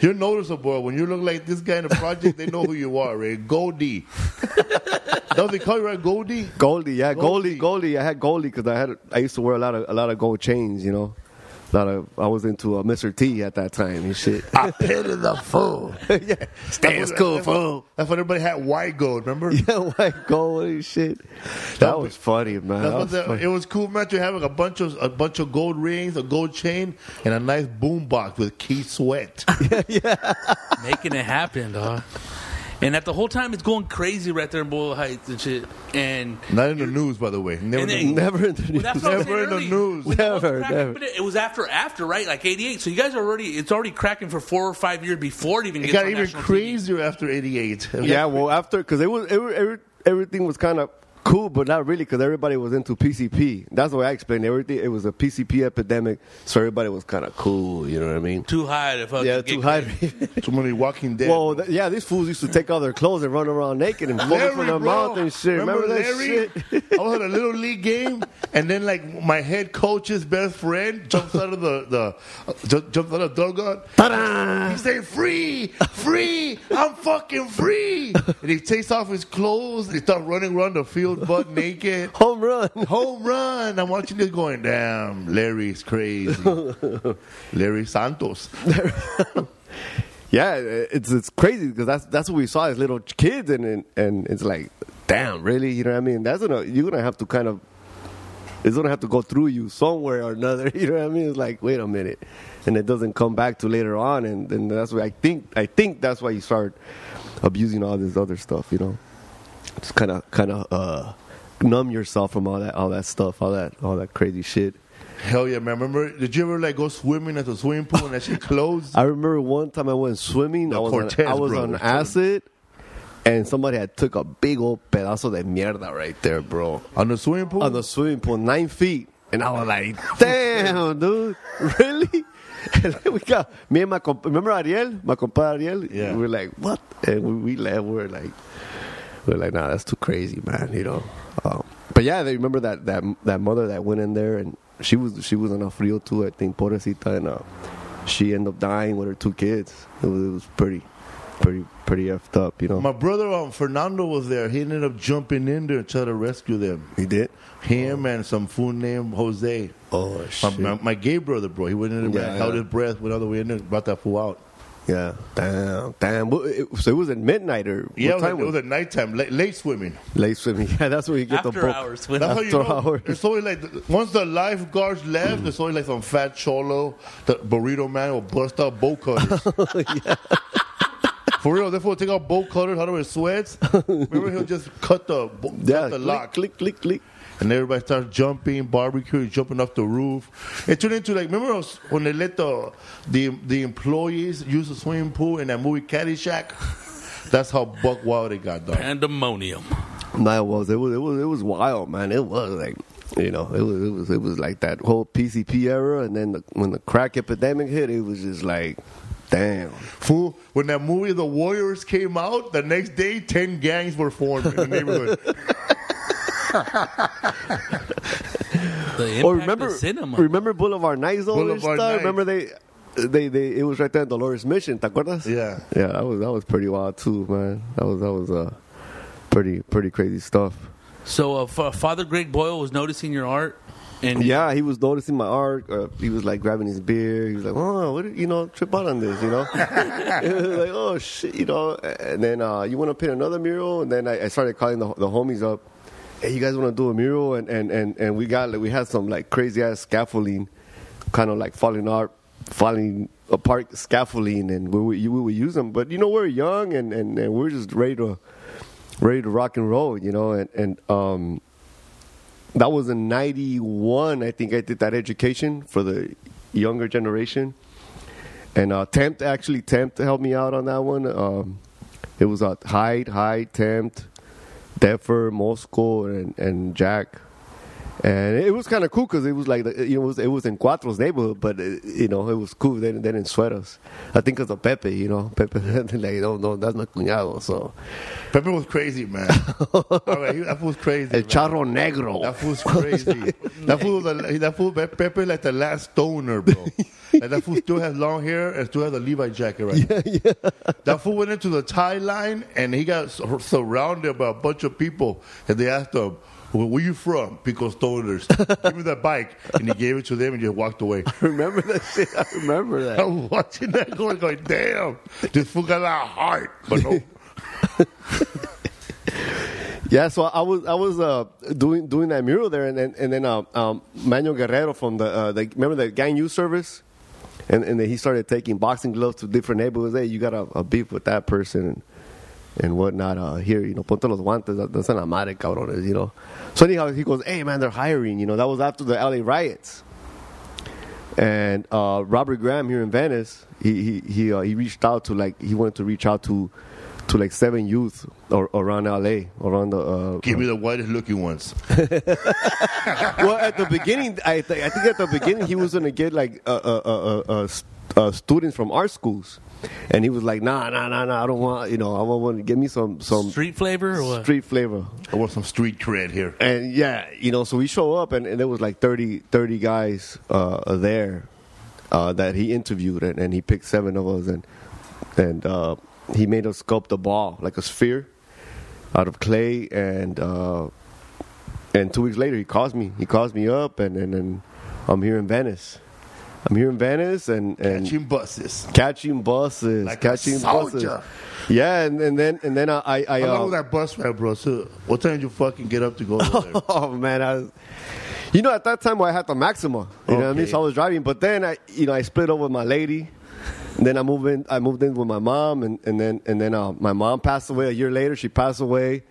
You're noticeable when you look like this guy in the project. They know who you are, right? Goldie. Don't they call you right, Goldie? Goldie, yeah, Goldie. Goldie, Goldie. I had Goldie because I had I used to wear a lot of a lot of gold chains. You know, lot of I was into uh, Mr. T at that time and shit. I pity the fool. yeah, stay That's cool, what- fool. That's when everybody had white gold. Remember? Yeah, white gold and shit. That was funny, man. That was the, funny. it was cool, man. To have a bunch of a bunch of gold rings, a gold chain, and a nice boom box with Keith Sweat. Yeah making it happen, dog. And at the whole time, it's going crazy right there in Boyle Heights and shit. And Not in the news, by the way. Never. In then- the Never in the news. that's what I was Never saying in the news. When Never, whole never. But it, it was after, after, right? Like '88. So you guys are already, it's already cracking for four or five years before it even it gets got on even national TV. crazier after '88. Yeah, well, after because it was every, every, everything was kind of cool, but not really because everybody was into PCP. That's the way I explained everything. It was a PCP epidemic, so everybody was kind of cool. You know what I mean? Too high to fucking Yeah, get too high. Too many Walking Dead. well, th- yeah, these fools used to take off their clothes and run around naked and fold it from their bro. mouth and shit. Remember, that Larry? shit? I was at a little league game, and then like my head coach's best friend jumps out of the the uh, ju- jumps out of the dugout. Ta-da! He said, "Free, free! I'm fucking free!" And he takes off his clothes. And he starts running around the field butt naked. Home run. Home run! I'm watching this going. Damn, Larry's crazy. Larry Santos. Yeah, it's it's crazy because that's that's what we saw as little kids, and and, and it's like, damn, really? You know what I mean? That's gonna you're gonna have to kind of it's gonna have to go through you somewhere or another. You know what I mean? It's like, wait a minute, and it doesn't come back to later on, and then that's why I think I think that's why you start abusing all this other stuff. You know, just kind of kind of uh, numb yourself from all that all that stuff, all that all that crazy shit. Hell yeah, man! Remember? Did you ever like go swimming at the swimming pool and that shit closed? I remember one time I went swimming. The I was Cortez on, I was on acid, and somebody had took a big old pedazo de mierda right there, bro, On the swimming pool? on the swimming pool, nine feet, and I was like, "Damn, dude, really?" And then we got me and my comp- remember Ariel, my compadre Ariel. Yeah. we were like, "What?" And we, we left. We were like, we were like, "Nah, that's too crazy, man." You know. Um, but yeah, they remember that that that mother that went in there and she was she was on a frio too. I think pobrecita, and uh, she ended up dying with her two kids. It was, it was pretty, pretty, pretty effed up. You know. My brother um, Fernando was there. He ended up jumping in there and trying to rescue them. he did. Him and some fool named Jose. Oh My, shit. my, my gay brother, bro. He went in there, Yeah, held yeah. his breath, went all the way in there, brought that fool out. Yeah. Damn. Damn. Well, it- So it was at midnight or Yeah, it what was, at, time it was at nighttime, late, late swimming. late swimming. Yeah, that's where you get the After hours. When That's how you After know. hours. It's always like once the lifeguards left, there's always like some fat cholo, the burrito man will bust out boat cutters. For real, therefore take out boat cutters out of his sweats. Remember, he'll just cut the bo- Yeah. cut the click, lock, click, click, click. And everybody starts jumping, barbecue, jumping off the roof. It turned into like remember when they let the the the employees use the swimming pool in that movie Caddyshack. That's how buck wild it got, dog. pandemonium. No, it was. It was. It was. It was wild, man. It was like, you know, it was. It was. It was like that whole PCP era, and then the, when the crack epidemic hit, it was just like, damn. Fool, when that movie The Warriors came out, the next day ten gangs were formed in the neighborhood. The Or remember, of cinema. remember Boulevard Nights though and Boulevard stuff? Nights. Remember they, they, they. It was right there in Dolores Mission. ¿Te acuerdas? Yeah. Yeah, that was that was pretty wild too, man. That was that was uh, pretty pretty crazy stuff. so, uh, Fa- Father Greg Boyle was noticing your art, and Yeah, he was noticing my art. Uh, he was like grabbing his beer. He was like, "Oh, what did, you know, trip out on this, you know?" Like, "Oh shit," you know. And then uh, you want to paint another mural, and then I, I started calling the, the homies up. Hey, you guys want to do a mural? And and and and we got like, we had some like crazy ass scaffolding, kind of like falling art, falling apart scaffolding, and we we, we would use them. But you know, we're young and and, and we're just ready to ready to rock and roll, you know, and and um, that was in '91. I think I did that education for the younger generation, and uh, Tempt actually Tempt helped me out on that one. Um, it was uh, Hyde, Hyde, Tempt, Defer, Moscow, and and Jack. And it was kind of cool because it was like the, you know it was, it was in Cuatro's neighborhood, but it, you know it was cool. They, they didn't sweat us. I think because of Pepe, you know, Pepe like no no that's my cuñado. So Pepper was crazy, man. All right, he- that was crazy. El man. Charro Negro. That fool's crazy. that fool, was a- that fool, Pepe, like the last stoner, bro. like that fool still has long hair and still has a Levi jacket right yeah, now. That fool went into the tie line and he got sur- surrounded by a bunch of people and they asked him, well, where you from? Pico Stoners. Give me that bike. And he gave it to them and just walked away. I remember that shit? I remember that. I was watching that going, going, damn, this fool got a lot of heart. But no, Yeah, so I was I was uh, doing doing that mural there, and then and then uh, um, Manuel Guerrero from the uh, the remember the gang youth service, and and then he started taking boxing gloves to different neighborhoods. Hey, you got a, a beef with that person and, and whatnot. Uh, here, you know, ponte los guantes. that- That's an amare, cabrones. You know. So anyhow, he goes, hey man, they're hiring. You know, that was after the LA riots. And uh, Robert Graham here in Venice, he he he, uh, he reached out to like he wanted to reach out to to like seven youth or, around LA, around the. Uh, give me the whitest looking ones. well, at the beginning, I, th- I think at the beginning he was gonna get like uh, uh, uh, uh, uh, uh, students from art schools, and he was like, "Nah, nah, nah, nah. I don't want. You know, I want to give me some some Street flavor or what? street flavor." I want some street cred here. And yeah, you know, so we show up, and, and there was like 30, 30 guys uh, there uh, that he interviewed, and, and he picked seven of us, and and uh, he made us sculpt a ball like a sphere out of clay, and uh, and two weeks later he calls me. He calls me up, and and, and I'm here in Venice. I'm here in Venice, and and Catching buses. catching buses, Like catching buses. Yeah, and, and then and then I I, I How long uh, that bus ride, bro? So, what time did you fucking get up to go there? Oh man, I was, you know, at that time I had the Maxima. You know what I mean? So I was driving, but then I, you know, I split up with my lady. And then I moved in. I moved in with my mom, and, and then and then uh, my mom passed away a year later. She passed away,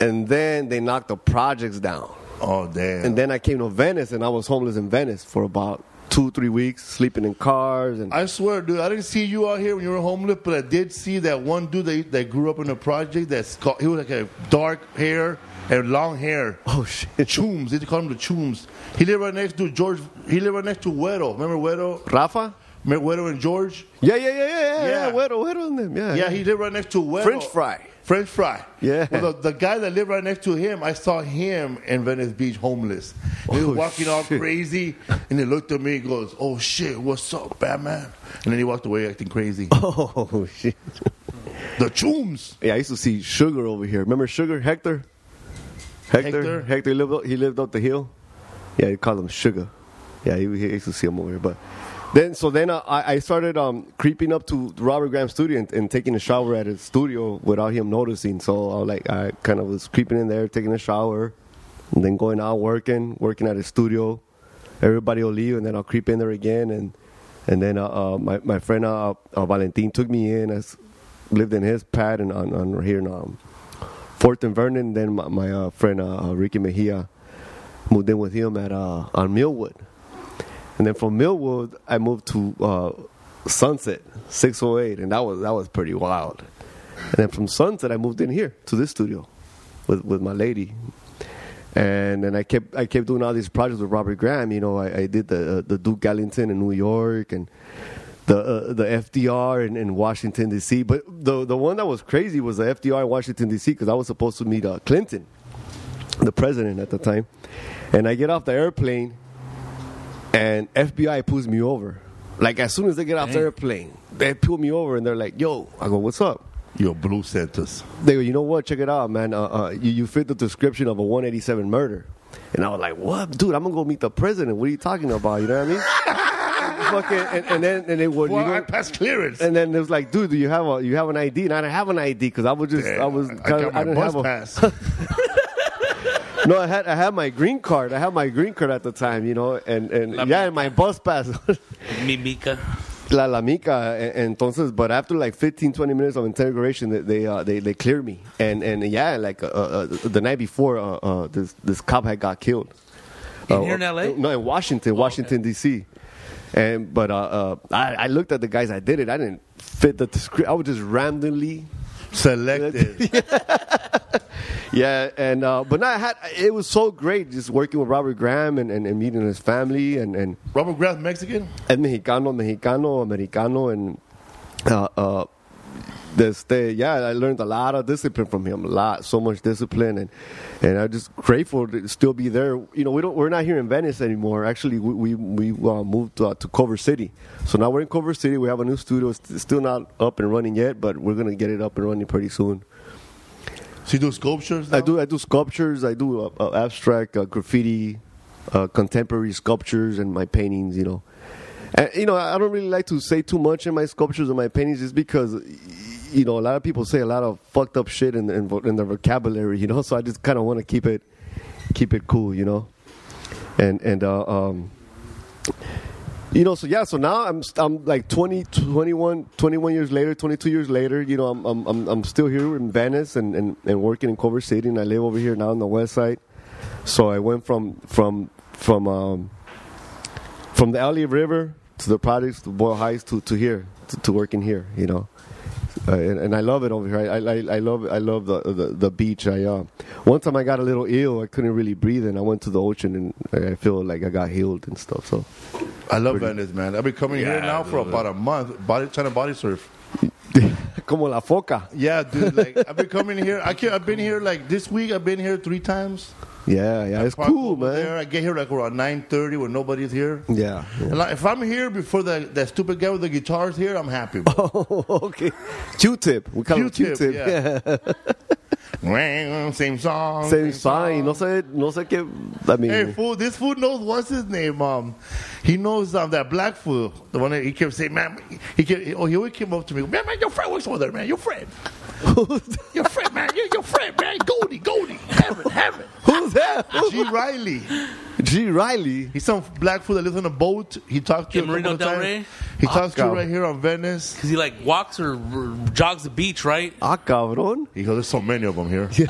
and then they knocked the projects down. Oh, damn. And then I came to Venice, and I was homeless in Venice for about two, three weeks, sleeping in cars. And I swear, dude, I didn't see you out here when you were homeless, but I did see that one dude that, that grew up in the project. That's called, he was like a dark hair and long hair. oh shit, Chooms, they call him the Chooms. He lived right next to George. He lived right next to Wedo. Remember Wedo? Rafa? Remember Wedo and George? Yeah, yeah, yeah, yeah, yeah. Yeah. what on them? Yeah, Yeah, he lived right next to Wedo. French fry. French fry. Yeah. Well, the, the guy that lived right next to him, I saw him in Venice Beach homeless. He was Oh, walking all crazy, and he looked at me and goes, "Oh shit, what's up, Batman?" And then he walked away acting crazy. Oh shit. the Chooms. Yeah, I used to see Sugar over here. Remember Sugar Hector? Hector. Hector? Hector, lived up, he lived up the hill. Yeah, you call him Sugar. Yeah, he, he used to see him over here. But then, so then I, I started um, creeping up to Robert Graham's studio and, and taking a shower at his studio without him noticing. So I like, I kind of was creeping in there, taking a shower, and then going out working, working at his studio. Everybody will leave, and then I'll creep in there again, and and then uh, uh, my my friend uh, uh, Valentin took me in. I lived in his pad and on, on here in um, Fort and Vernon. Then my, my uh, friend uh, Ricky Mejia moved in with him at on Millwood, and then from Millwood I moved to uh, Sunset 608, and that was that was pretty wild. And then from Sunset I moved in here to this studio with with my lady. And then I kept I kept doing all these projects with Robert Graham. You know, I, I did the uh, the Duke Ellington in New York and the uh, the FDR in, in Washington D.C. But the the one that was crazy was the FDR in Washington D.C. because I was supposed to meet uh, Clinton, the president at the time, and I get off the airplane, and FBI pulls me over. Like as soon as they get off the airplane, they pull me over and they're like, "Yo," I go, "What's up?" Your blue centers. They go, "You know what? Check it out, man. Uh, uh, you, you fit the description of a 187 murder." And I was like, "What, dude? I'm gonna go meet the president. What are you talking about? You know what I mean?" Fucking, and, and then and they would. Well, you know, I passed clearance. and then it was like, dude, do you have a you have an ID? And I didn't have an ID because I was just I was I kinda, got my didn't bus have a, pass. no I had I had my green card I had my green card at the time you know and and La yeah and my bus pass Mimica. La La Mica, e- entonces, but after like 15, 20 minutes of interrogation, they they uh, they, they cleared me, and and yeah, like uh, uh, the night before, uh, uh, this this cop had got killed. In Uh, here in LA? No, in Washington, Washington D.C. And but uh, uh, I, I looked at the guys I did it. I didn't fit the description. I was just randomly Selected. yeah, and uh, but no, I had it was so great just working with Robert Graham and, and, and meeting his family and and Robert Graham Mexican? and Mexicano, Mexicano, Americano, and uh, uh, this day, yeah, I learned a lot of discipline from him. A lot, so much discipline, and and I'm just grateful to still be there. You know, we don't, we're not here in Venice anymore. Actually, we we, we uh, moved uh, to Culver City, so now we're in Culver City. We have a new studio. It's still not up and running yet, but we're gonna get it up and running pretty soon. So you do sculptures? I do I do sculptures. I do uh, uh, abstract uh, graffiti, uh, contemporary sculptures, and my paintings. You know, and you know I don't really like to say too much in my sculptures or my paintings, just because you know a lot of people say a lot of fucked up shit in in, in their vocabulary. You know, so I just kind of want to keep it keep it cool. You know, and and uh, um. You know, so yeah, so now I'm I'm like 20, 21, 21 years later, 22 years later, you know, I'm I'm I'm, still here in Venice and, and, and working in Culver City and I live over here now on the west side. So I went from from from um from the Elliott River to the projects to Boyle Heights to, to here to, to working here, you know. Uh, and, and I love it over here. I, I, I love I love the the, the beach. I uh, one time I got a little ill. I couldn't really breathe, and I went to the ocean, and I feel like I got healed and stuff. So I love Venice, man. I've been coming here now for about a month, body, trying to body surf. como la foca. Yeah, dude. Like I've been coming here. I can't, I've been here like this week. I've been here three times. Yeah, yeah, it's cool, man. There. I get here like around nine thirty when nobody's here. Yeah. And like, if I'm here before the that stupid guy with the guitars here, I'm happy. Bro. okay. Q-tip. We call him Q-tip, Q-tip. yeah. Same song. Same sign. No sé, no sé qué. I mean, Hey, fool! This fool knows what's his name. Um, he knows um that black fool, the one that he kept saying, man. He kept, oh, he always came up to me, man, man, your friend works over there, man. Your friend, your friend, man, your, your friend, man. Goldie, Goldie, heaven, heaven. who's that? G. Riley. G. Riley. He's some black fool that lives on a boat. He talked to Yeah, you a Marina Del. Rey? He talks to you Acá. right here on Venice. Because he like walks or, or jogs the beach, right? Ah, cabrón. He goes, there's so many of them here.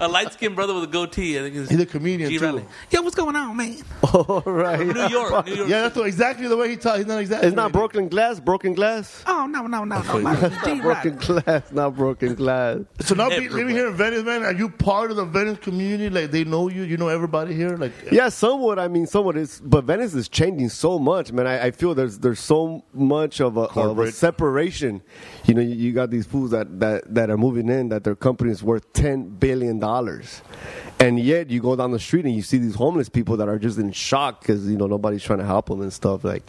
A light skinned brother with a goatee. I think He's a comedian G. too. Riley. Yeah, what's going on, man? All right. New York, New York. Yeah, that's what, exactly the way he talks. He's not exactly. It's not broken glass. Broken glass. Oh no, no, no, no. My name's G. Broken glass. Not broken glass. So now be, living here in Venice, man, are you part of the Venice community? Like they know you, you know everybody here. Like Yeah, somewhat. I mean, somewhat is, but Venice is changing so much, man. I, I feel there's there's so much of a, of a separation. You know, you, you got these fools that, that that are moving in that their company is worth ten billion dollars, and yet you go down the street and you see these homeless people that are just in shock because you know nobody's trying to help them and stuff. Like,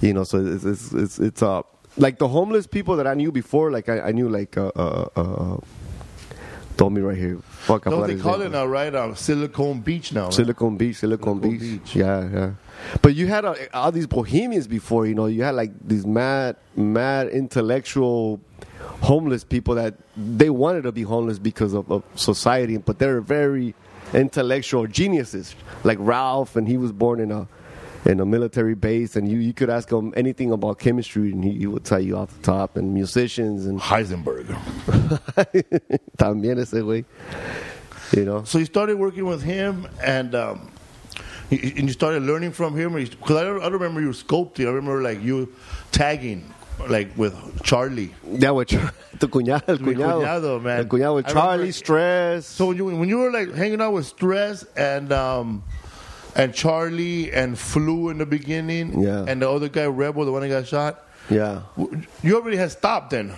you know, so it's it's it's, it's uh like the homeless people that I knew before. Like I, I knew like uh uh. uh Told me right here. Fuck, I forgot they call it now, right? Um, Silicon Beach now. right? Silicon Beach, Silicon, Silicon Beach. Beach. Yeah, yeah. But you had uh, all these bohemians before, you know. You had like these mad, mad intellectual homeless people that they wanted to be homeless because of, of society, but they're very intellectual geniuses, like Ralph, and he was born in a in a military base, and you you could ask him anything about chemistry, and he, he would tell you off the top, and musicians, and Heisenberg. también ese güey, you know. So you started working with him, and um, and you started learning from him. Because I don't, I don't remember you sculpting. I remember like you tagging, like with Charlie. Yeah, with Char- tu cuñado, el cuñado, cuñado, man. el cuñado with Charlie, remember- Stress. So when you when you were like hanging out with Stress and um, and Charlie and Flew in the beginning, Yeah. and the other guy Rebel, the one that got shot, yeah. you already had stopped then.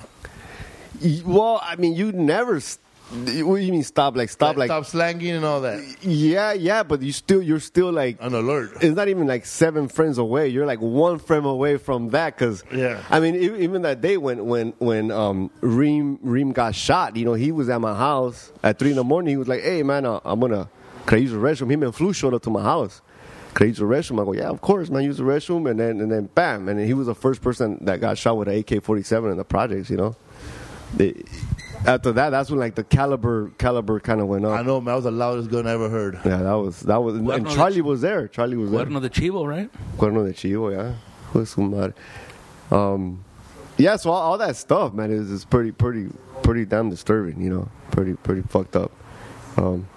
Well, I mean, you never. s- What do you mean stop? Like stop? Like, stop slanging and all that. yeah, yeah, but you still, you're still like On alert. It's not even like seven friends away. You're like one frame away from that. Because Yeah. I mean, even that day when when when um Reem Reem got shot, you know, he was at my house at three in the morning. He was like, "Hey man, uh, I'm gonna can I use the restroom?" Him and Flu showed up to my house. Can I use the restroom? I go, "Yeah, of course, man. Use the restroom." And then and then bam, and then he was the first person that got shot with an AK-47 in the projects. You know. They, after that, that's when like the caliber caliber kind of went up. I know, man. That was the loudest gun I ever heard. Yeah, that was that was, Cuerno and Charlie Chi- was there. Charlie was there. Cuerno de Chivo, right? Cuerno de Chivo, yeah. Hijo de su madre. Um, yeah, so all, all that stuff, man, is, is pretty, pretty, pretty damn disturbing. You know, pretty, pretty fucked up. Um,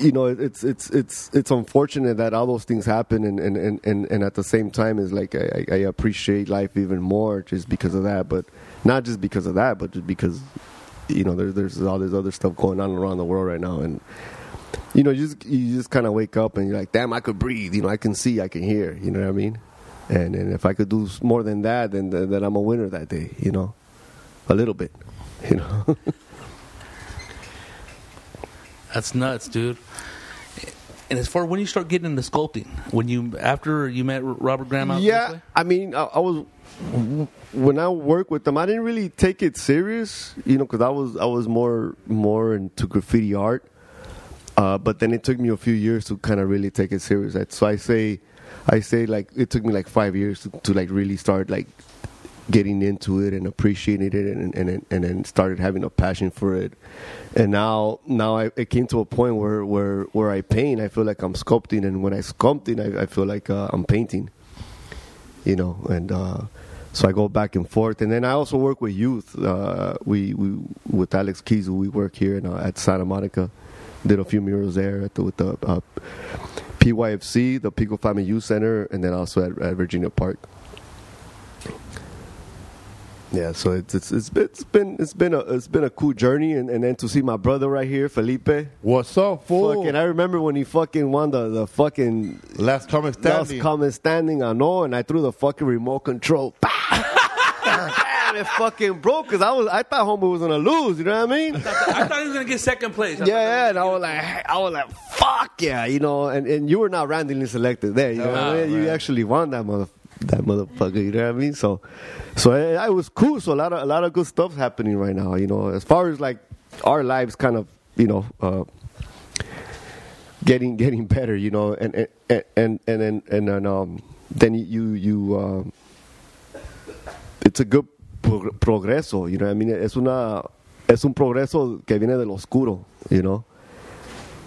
you know, it's it's it's it's unfortunate that all those things happen, and and and, and, and at the same time, is like I, I appreciate life even more just because of that, but not just because of that, but just because you know there's there's all this other stuff going on around the world right now, and you know, you just you just kind of wake up and you're like, damn, I could breathe. You know, I can see, I can hear. You know what I mean? And and if I could do more than that, then then I'm a winner that day. You know, a little bit. You know. That's nuts, dude. And as far when you start getting into sculpting, when you after you met Robert Graham out yeah. I mean, I, I was when I worked with them, I didn't really take it serious, you know, because I was I was more more into graffiti art. Uh, but then it took me a few years to kind of really take it serious. So I say, I say like it took me like five years to, to like really start like getting into it and appreciating it and and and then started having a passion for it. And now now I, it came to a point where where where I paint, I feel like I'm sculpting, and when I sculpting, I, I feel like uh, I'm painting. You know, and uh, so I go back and forth, and then I also work with youth. Uh, we we with Alex Keys, we work here in, uh, at Santa Monica. Did a few murals there the, with the uh, PYFC, the Pico Family Youth Center, and then also at, at Virginia Park. Yeah, so it's it's it's been it's been it's been a it's been a cool journey, and, and then to see my brother right here, Felipe. What's up, fool? Fucking, I remember when he fucking won the the fucking Last comic standing. last standing. comic standing. I know, and I threw the fucking remote control. Damn, it fucking broke because I was I thought Homer was gonna lose. You know what I mean? I thought he was gonna get second place. I Yeah, yeah, and I was like, I was like, fuck yeah, you know, and, and you were not randomly selected there, you know what I mean? You actually won that mother, that motherfucker, you know what I mean? So, so it, it was cool. So a lot of a lot of good stuff happening right now, you know, as far as like our lives, kind of, you know, uh, getting getting better, you know, and and and and and and, and um, then you you um, it's a good pro- progreso, you know. what I mean, es una es un progreso que viene del oscuro, you know.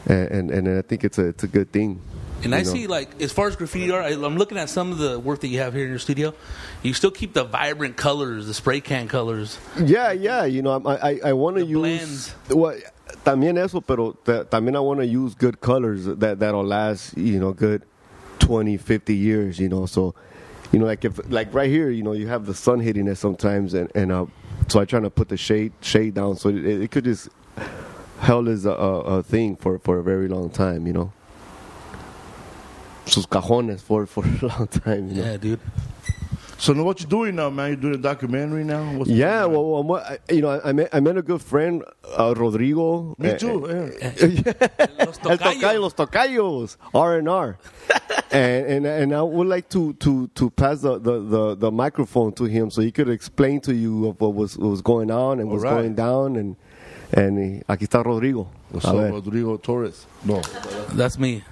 And and, and I think it's a it's a good thing. And I know. see, like, as far as graffiti art, I, I'm looking at some of the work that you have here in your studio. You still keep the vibrant colors, the spray can colors. Yeah, yeah, you know, I I, I want to use blends. well, también eso, pero ta- también I want to use good colors that that'll last, you know, good 20, 50 years, you know. So, you know, like if like right here, you know, you have the sun hitting it sometimes, and and uh, so I try to put the shade shade down so it, it could just hell is a, a, a thing for for a very long time, you know. Sus cajones for for a long time, you know. Yeah, dude. So know what you're doing now, man? You're doing a documentary now? What's Yeah, well, well, what- I- you know, I met, I met a good friend, uh, Rodrigo. Me Eh, too. eh, yeah. Los El tocayos. tocayo, los tocayos, R and R, and and and I would like to to to pass the, the, the, the microphone to him so he could explain to you of what was what was going on and what's All right. going down and and eh, aquí está Rodrigo. What's A up. Rodrigo Torres? No. That's me.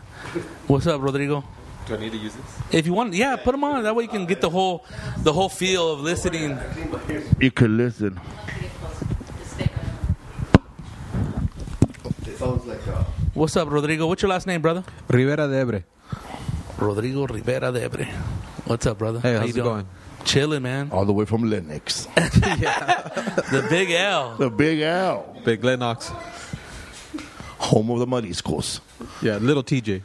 What's up, Rodrigo? Do I need to use this? If you want, yeah, put them on. That way you can get the whole, the whole feel of listening. You can listen. It sounds like uh, What's up, Rodrigo? What's your last name, brother? Rivera D'Ebre. Rodrigo Rivera D'Ebre. What's up, brother? Hey, How how's you it doing? going? Chilling, man. All the way from Lennox. The Big L. the Big L. Big Lennox. Home of the Mariscos. Yeah, little TJ.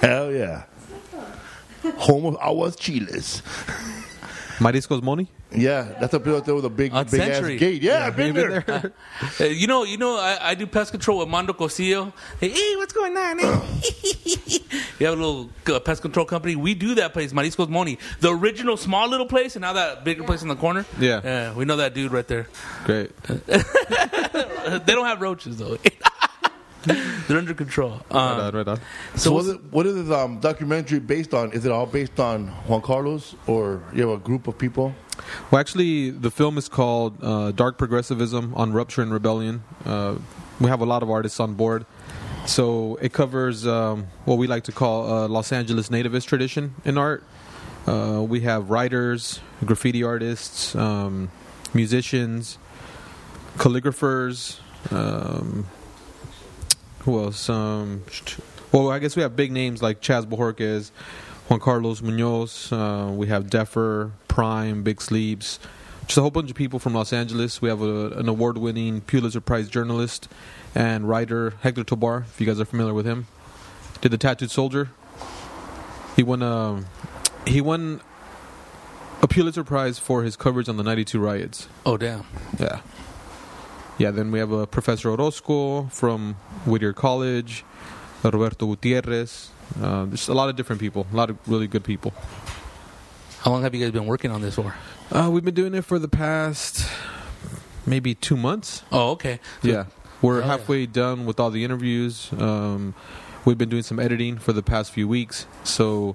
Hell yeah. Home of Aguas Chiles. Mariscos Money? Yeah, that's a place out there with a big, On big ass gate. Yeah, I've been You been there. Uh, you know, you know, I, I do pest control with Mondo Cosillo. Hey, hey, what's going on? eh? you have a little uh, pest control company. We do that place, Mariscos Money, the original small little place, and now that bigger place in the corner. Yeah. yeah, we know that dude right there. Great. they don't have roaches though. They're under control. Right Um, on, right on. So, so what what's- is, what is this um, documentary based on? Is it all based on Juan Carlos, or you have a group of people? Well, actually, the film is called uh, Dark Progressivism on Rupture and Rebellion. Uh, we have a lot of artists on board. So it covers um, what we like to call uh, Los Angeles nativist tradition in art. Uh, we have writers, graffiti artists, um, musicians, calligraphers. Um, who else? Um, well, I guess we have big names like Chaz Bojorquez. Juan Carlos Munoz. Uh, we have Deffer, Prime, Big Sleeps. Just a whole bunch of people from Los Angeles. We have a, an award-winning Pulitzer Prize journalist and writer Hector Tobar. If you guys are familiar with him, did the Tattooed Soldier. He won a he won a Pulitzer Prize for his coverage on the '92 riots. Oh damn. Yeah. Yeah, then we have a Professor Orozco from Whittier College, Roberto Gutierrez. Uh, there's a lot of different people, a lot of really good people. How long have you guys been working on this for? Uh, we've been doing it for the past maybe two months. Oh, okay. So- Yeah. We're Oh, yeah. halfway done with all the interviews. Um, we've been doing some editing for the past few weeks. So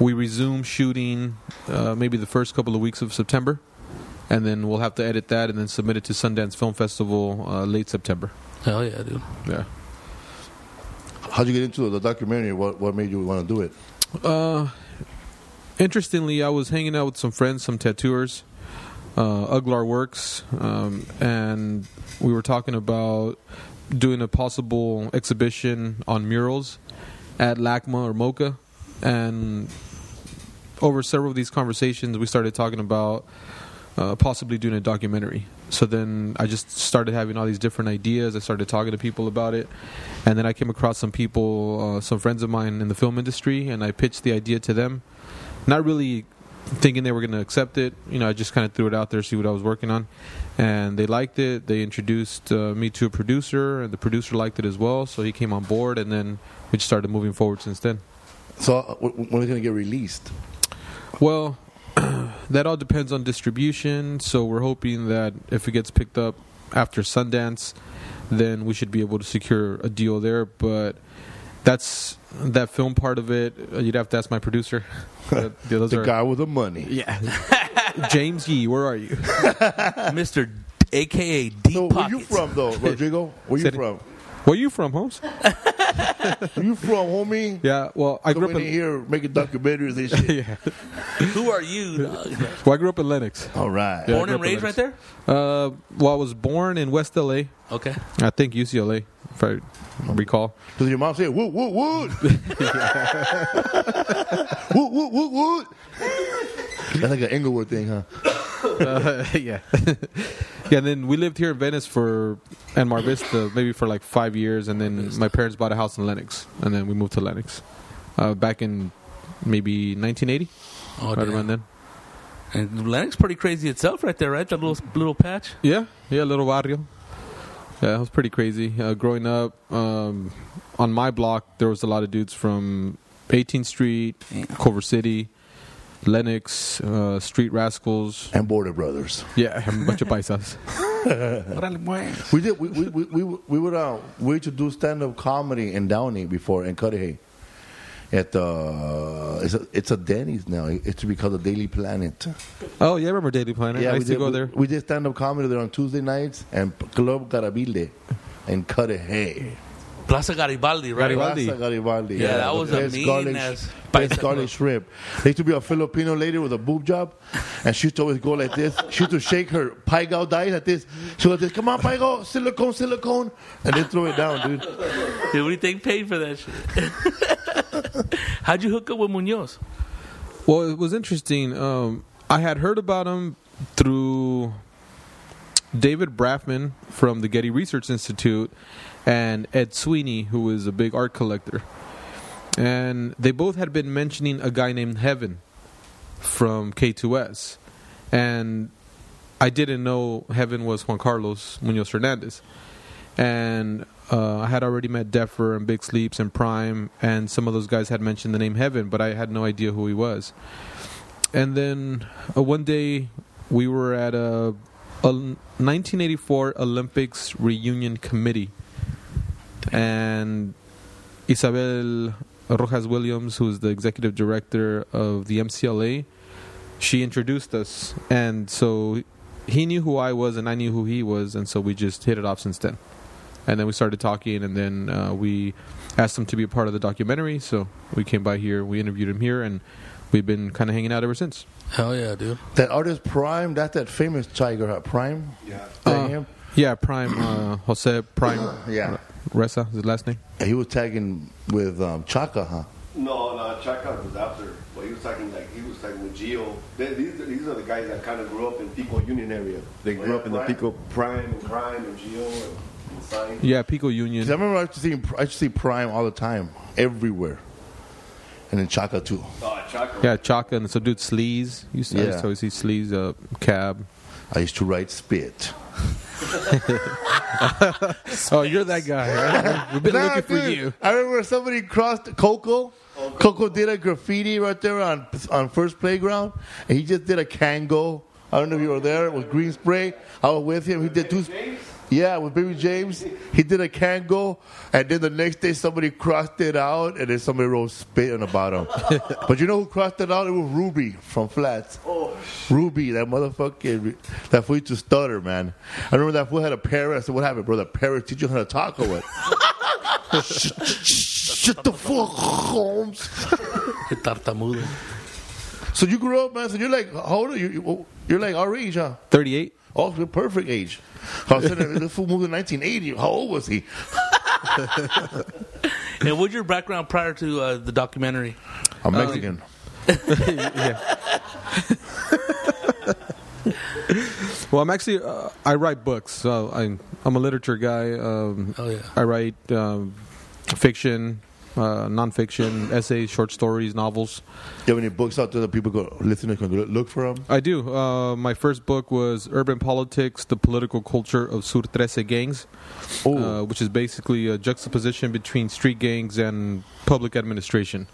we resume shooting uh, maybe the first couple of weeks of September. And then we'll have to edit that and then submit it to Sundance Film Festival uh, late September. Hell yeah, dude. Yeah. How'd you get into the documentary? What what made you want to do it? Uh, interestingly, I was hanging out with some friends, some tattooers, uh, Uglar Works, um, and we were talking about doing a possible exhibition on murals at LACMA or MoCA. And over several of these conversations, we started talking about uh, possibly doing a documentary. So then I just started having all these different ideas. I started talking to people about it. And then I came across some people, uh, some friends of mine in the film industry, and I pitched the idea to them. Not really thinking they were going to accept it. You know, I just kind of threw it out there, see what I was working on. And they liked it. They introduced uh, me to a producer, and the producer liked it as well. So he came on board, and then we just started moving forward since then. So uh, when is it going to get released? Well, that all depends on distribution. So we're hoping that if it gets picked up after Sundance, then we should be able to secure a deal there. But that's that film part of it. uh, You'd have to ask my producer. The are- guy with the money. Yeah. James Yee, where are you? Mr. AKA Deep So where Pockets. you from though, Rodrigo? Where are you Said it- from? Where you from, Holmes? Where you from, homie? Yeah. Well, I grew up in in. here making documentaries and shit. yeah. Who are you? dog? Well, I grew up in Lennox. All right. Yeah. Born and grew up in raised right there? Uh, well, I was born in West LA. Okay. I think UCLA, if I recall. Because your mom say woot woot woot? woot woot woot woot? That's like an Englewood thing, huh? Uh, yeah. yeah, and then we lived here in Venice for and Mar Vista maybe for like five years, and then my parents bought a house in Lennox, and then we moved to Lennox uh, back in maybe 1980, Oh, right damn. around then. And Lennox pretty crazy itself right there, right? That little little patch. Yeah, yeah, little barrio. Yeah, it was pretty crazy. Uh, growing up um, on my block, there was a lot of dudes from 18th Street, Culver City, Lennox, uh, Street Rascals. And Border Brothers. Yeah, a bunch of paisas. We did. We we we we, we would uh, we used to do stand up comedy in Downey before in Cudahy. At the it's a, it's a Denny's now. It used to be called the Daily Planet. Oh, yeah, I remember Daily Planet. I we used to go we, there. We did stand up comedy there on Tuesday nights and Club Garabilde in Cudahy. Plaza Garibaldi, right? Garibaldi. Plaza Garibaldi. Yeah, that was a Best mean garlic- ass best paisa garlic shrimp. There used to be a Filipino lady with a boob job, and she used to always go like this. She used to shake her pai gow dice like this. She was like this, come on, pai gow, silicone, silicone, and then throw it down, dude. Dude, what do you think paid for that shit? How'd you hook up with Munoz? Well, it was interesting. Um, I had heard about him through David Braffman from the Getty Research Institute and Ed Sweeney, who is a big art collector. And they both had been mentioning a guy named Heaven from K2S. And I didn't know Heaven was Juan Carlos Munoz Hernandez. And uh, I had already met Defer and Big Sleeps and Prime, and some of those guys had mentioned the name Heaven, but I had no idea who he was. And then uh, one day we were at a, a 1984 Olympics reunion committee, and Isabel Rojas Williams, who's the executive director of the MCLA, she introduced us, and so he knew who I was, and I knew who he was, and so we just hit it off since then. And then we started talking, and then uh, we asked him to be a part of the documentary. So we came by here, we interviewed him here, and we've been kind of hanging out ever since. Hell yeah, dude. That artist Prime, that's that famous tiger, huh? Prime. Yeah. Uh, him? Yeah, Prime, uh, Jose Prime Yeah. Reza, his last name. And he was tagging with um, Chaka, huh? No, no, Chaka was after. But he was talking like he was talking with Gio. They, these, are- these are the guys that kind of grew up in Pico Union area. They grew yeah, up in the right. Pico Prime and Crime and Gio and, and Sign. Yeah, Pico Union. I remember I used to see I used to see Prime all the time, everywhere, and then Chaka too. Oh, Chaka. Yeah, Chaka and so dude Sleaze. You used to, I used to always see Sleaze, uh, Cab. I used to write spit. Oh, you're that guy. Right? We've been Nah, looking for you. I remember somebody crossed Coco. Coco did a graffiti right there on on first playground, and he just did a Kango. I don't know if you were there with green spray. I was with him. He did two. Yeah, with Baby James, he did a Kango, and then the next day somebody crossed it out, and then somebody wrote spit on the bottom. but you know who crossed it out? It was Ruby from Flats. Oh, Ruby, that motherfucker, that fool used to stutter, man. I remember that fool had a parrot. I said, "What happened, bro? The parrot teach you how to talk or what?" shut, shut the fuck, Holmes. Tartamudo. So you grew up, man. So you're like, how old are you? You- You're like our age, huh? 38. Oh, the perfect age. I was saying, this fool moved in 1980. How old was he? And what's your background prior to uh, the documentary? I'm Mexican. Well, I'm actually uh, I write books. So I'm I'm a literature guy. Um, Oh, yeah. I write um, fiction, uh, nonfiction, essays, short stories, novels. you have any books out there that people go listeners can go look for them? I do. Uh, my first book was Urban Politics: The Political Culture of Sur Trece Gangs, uh, which is basically a juxtaposition between street gangs and public administration.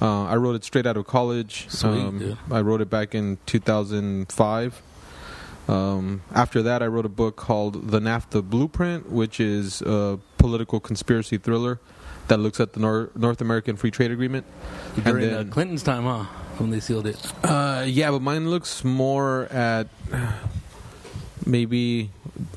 Uh, I wrote it straight out of college. Sweet, dude. I wrote it back in 2005. Um, after that, I wrote a book called The NAFTA Blueprint, which is a political conspiracy thriller that looks at the Nor- North American Free Trade Agreement. During then- uh, Clinton's time, huh? When they sealed it. uh, yeah, but mine looks more at maybe.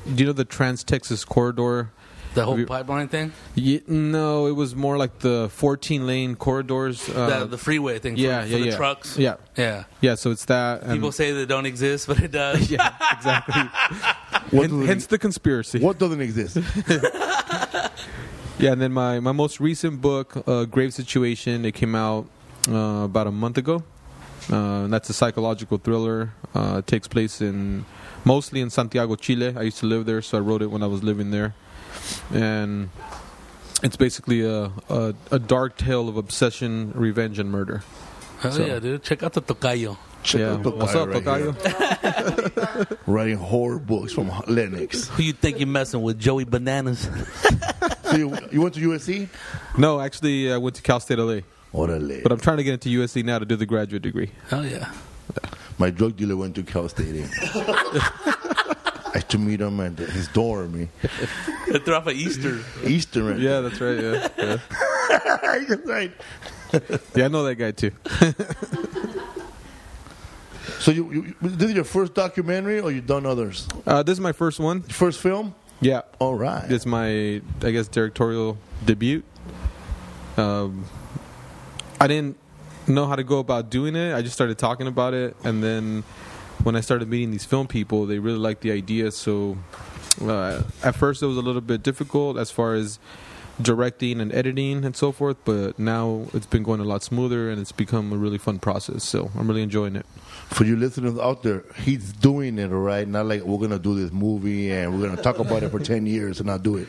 Do you know the Trans Texas Corridor? The whole Have you- pipeline thing? Ye no, it was more like the 14 lane corridors. Uh, the, the freeway thing for, yeah, for yeah, the yeah. trucks? Yeah, Yeah. yeah. So it's that. And, People say they don't exist, but it does. yeah, exactly. What, hence the conspiracy. what doesn't exist? Yeah, and then my, my most recent book, uh, Grave Situation, it came out uh, about a month ago. Uh, that's a psychological thriller. Uh, it takes place in mostly in Santiago, Chile. I used to live there, so I wrote it when I was living there. And it's basically a, a, a dark tale of obsession, revenge, and murder. Hell So- yeah, dude. Check out the Tocayo. Check yeah. out the What's guy up, right Tocayo? here. Writing horror books from Lennox. Who you think you're messing with? Joey Bananas. So you, you went to USC? No, actually, I went to Cal State LA. Orale. But I'm trying to get into USC now to do the graduate degree. Hell yeah. My drug dealer went to Cal State. I had to meet him at his dorm. eh? They're off of Easter. Eastern. Yeah, that's right. Yeah, yeah. That's right. yeah I know that guy too. So you, you, this is your first documentary, or you done others? Uh, this is my first one. First film? Yeah, All right. It's my, I guess, directorial debut. Um, I didn't know how to go about doing it. I just started talking about it, and then when I started meeting these film people, they really liked the idea. So uh, at first, it was a little bit difficult as far as directing and editing and so forth. But now it's been going a lot smoother, and it's become a really fun process. So I'm really enjoying it. For you listeners out there, he's doing it, all right? Not like we're going to do this movie and we're going to talk about it for 10 years and not do it.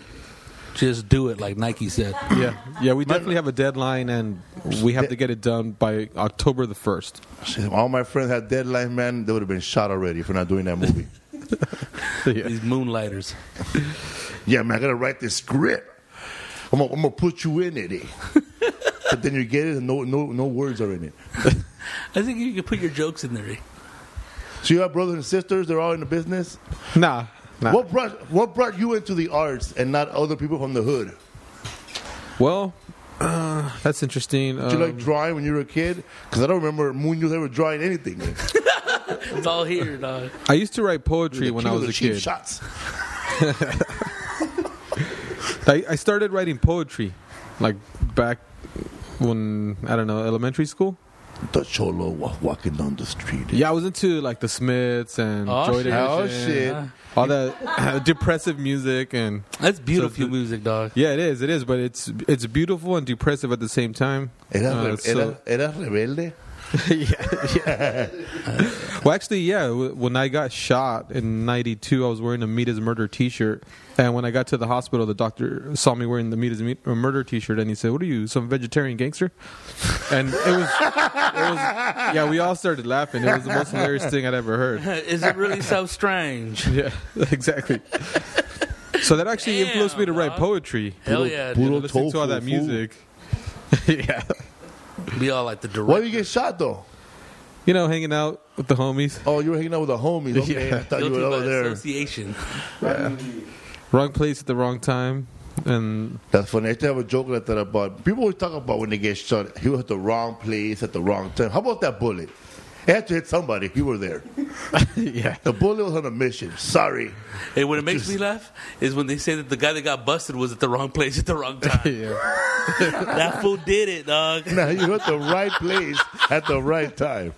Just do it, like Nike said. Yeah, yeah. We definitely have a deadline, and we have to get it done by October the first. All my friends had deadlines, man. They would have been shot already for not doing that movie. These moonlighters. yeah, man, I got to write this script. I'm going to put you in it. eh? but then you get it and no, no, no words are in it. I think you could put your jokes in there. So you have brothers and sisters, they're all in the business? Nah, nah. What brought what brought you into the arts and not other people from the hood? Well, uh, that's interesting. Did you Um, like drawing when you were a kid? Because I don't remember Munoz ever drawing anything. It's all here, dog. I used to write poetry when I was the a cheap kid. shots. I, I started writing poetry, like back when I don't know elementary school. the cholo wa- walking down the street. Yeah, I was into like the Smiths and Oh, Joy shit. Oh shit! all that depressive music and That's beautiful So- music, dog. yeah, it is, it is, but it's it's beautiful and depressive at the same time. Era, Uh, re- so- era, era rebelde. Well, actually, yeah. When I got shot in '92, I was wearing a Meet His Murder T-shirt, and when I got to the hospital, the doctor saw me wearing the Meet His uh, Murder T-shirt, and he said, "What are you, some vegetarian gangster?" And it was, it was, yeah. We all started laughing. It was the most hilarious thing I'd ever heard. Is it really so strange? Yeah, exactly. So that actually Damn, influenced me to write dog. poetry. Hell yeah, puro dude. Listening to all that music. yeah, Be all like the director. Why did you get shot though? you know, hanging out with the homies. Oh, you were hanging out with the homies. Okay, Yeah. I thought you Guilty were by over there. association. Wrong place at the wrong time, and That's funny. I used to have a joke like that about people always talk about when they get shot. He was at the wrong place at the wrong time. How about that bullet? It had to hit somebody. You were there. yeah. The bullet was on a mission. Sorry. Hey, what it makes me laugh is when they say that the guy that got busted was at the wrong place at the wrong time. That fool did it, dog. Now you're at the right place at the right time.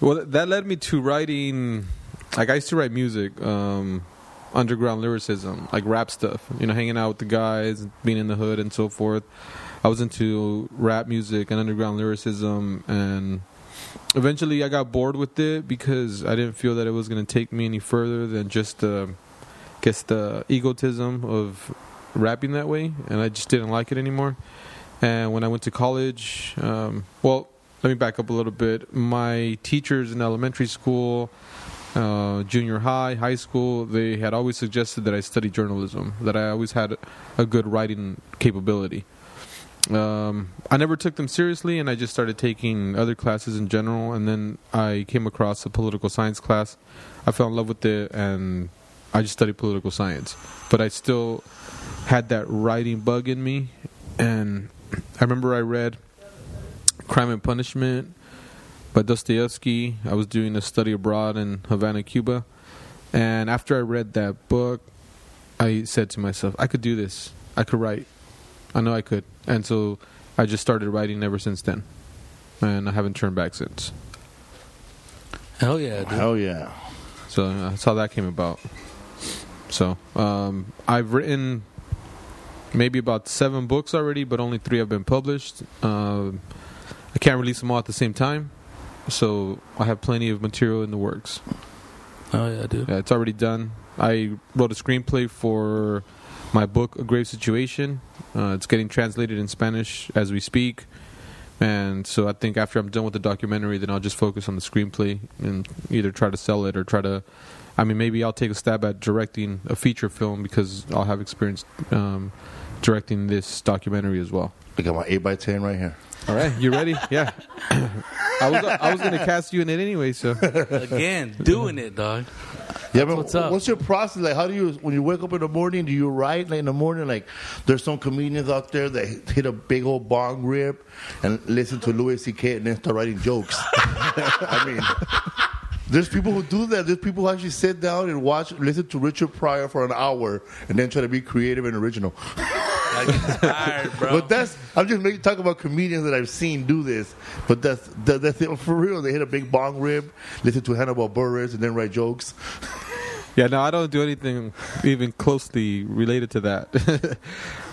Well, that led me to writing. Like I used to write music, um, underground lyricism, like rap stuff. You know, hanging out with the guys, being in the hood, and so forth. I was into rap music and underground lyricism, and eventually I got bored with it because I didn't feel that it was going to take me any further than just the, I guess the egotism of rapping that way, and I just didn't like it anymore. And when I went to college, um, well, let me back up a little bit. My teachers in elementary school, uh, junior high, high school, they had always suggested that I study journalism, that I always had a good writing capability. Um, I never took them seriously, and I just started taking other classes in general. And then I came across a political science class. I fell in love with it, and I just studied political science. But I still had that writing bug in me, and I remember I read Crime and Punishment by Dostoevsky. I was doing a study abroad in Havana, Cuba. And after I read that book, I said to myself, I could do this. I could write. I know I could. And so I just started writing ever since then. And I haven't turned back since. Hell yeah, dude. Hell yeah. So uh, that's how that came about. So um, I've written maybe about seven books already, but only three have been published. Um I can't release them all at the same time, so I have plenty of material in the works. Oh yeah, dude. Yeah, it's already done. I wrote a screenplay for my book, A Grave Situation. Uh, it's getting translated in Spanish as we speak. And so I think after I'm done with the documentary, then I'll just focus on the screenplay and either try to sell it or try to. I mean, maybe I'll take a stab at directing a feature film because I'll have experience um, directing this documentary as well. I got my 8x10 right here. All right, you ready? Yeah. I was I was gonna cast you in it anyway, so Again, doing it, dog. Yeah, but what's up. what's your process? Like, how do you, when you wake up in the morning, do you write like in the morning? Like, there's some comedians out there that hit a big old bong rip and listen to Louis C.K. and then start writing jokes. I mean, there's people who do that. There's people who actually sit down and watch, listen to Richard Pryor for an hour and then try to be creative and original. I get inspired, bro. But that's I'm just making talk about comedians that I've seen do this. But that's that, that's it for real. They hit a big bong rib, listen to Hannibal Buress, and then write jokes. Yeah, no, I don't do anything even closely related to that.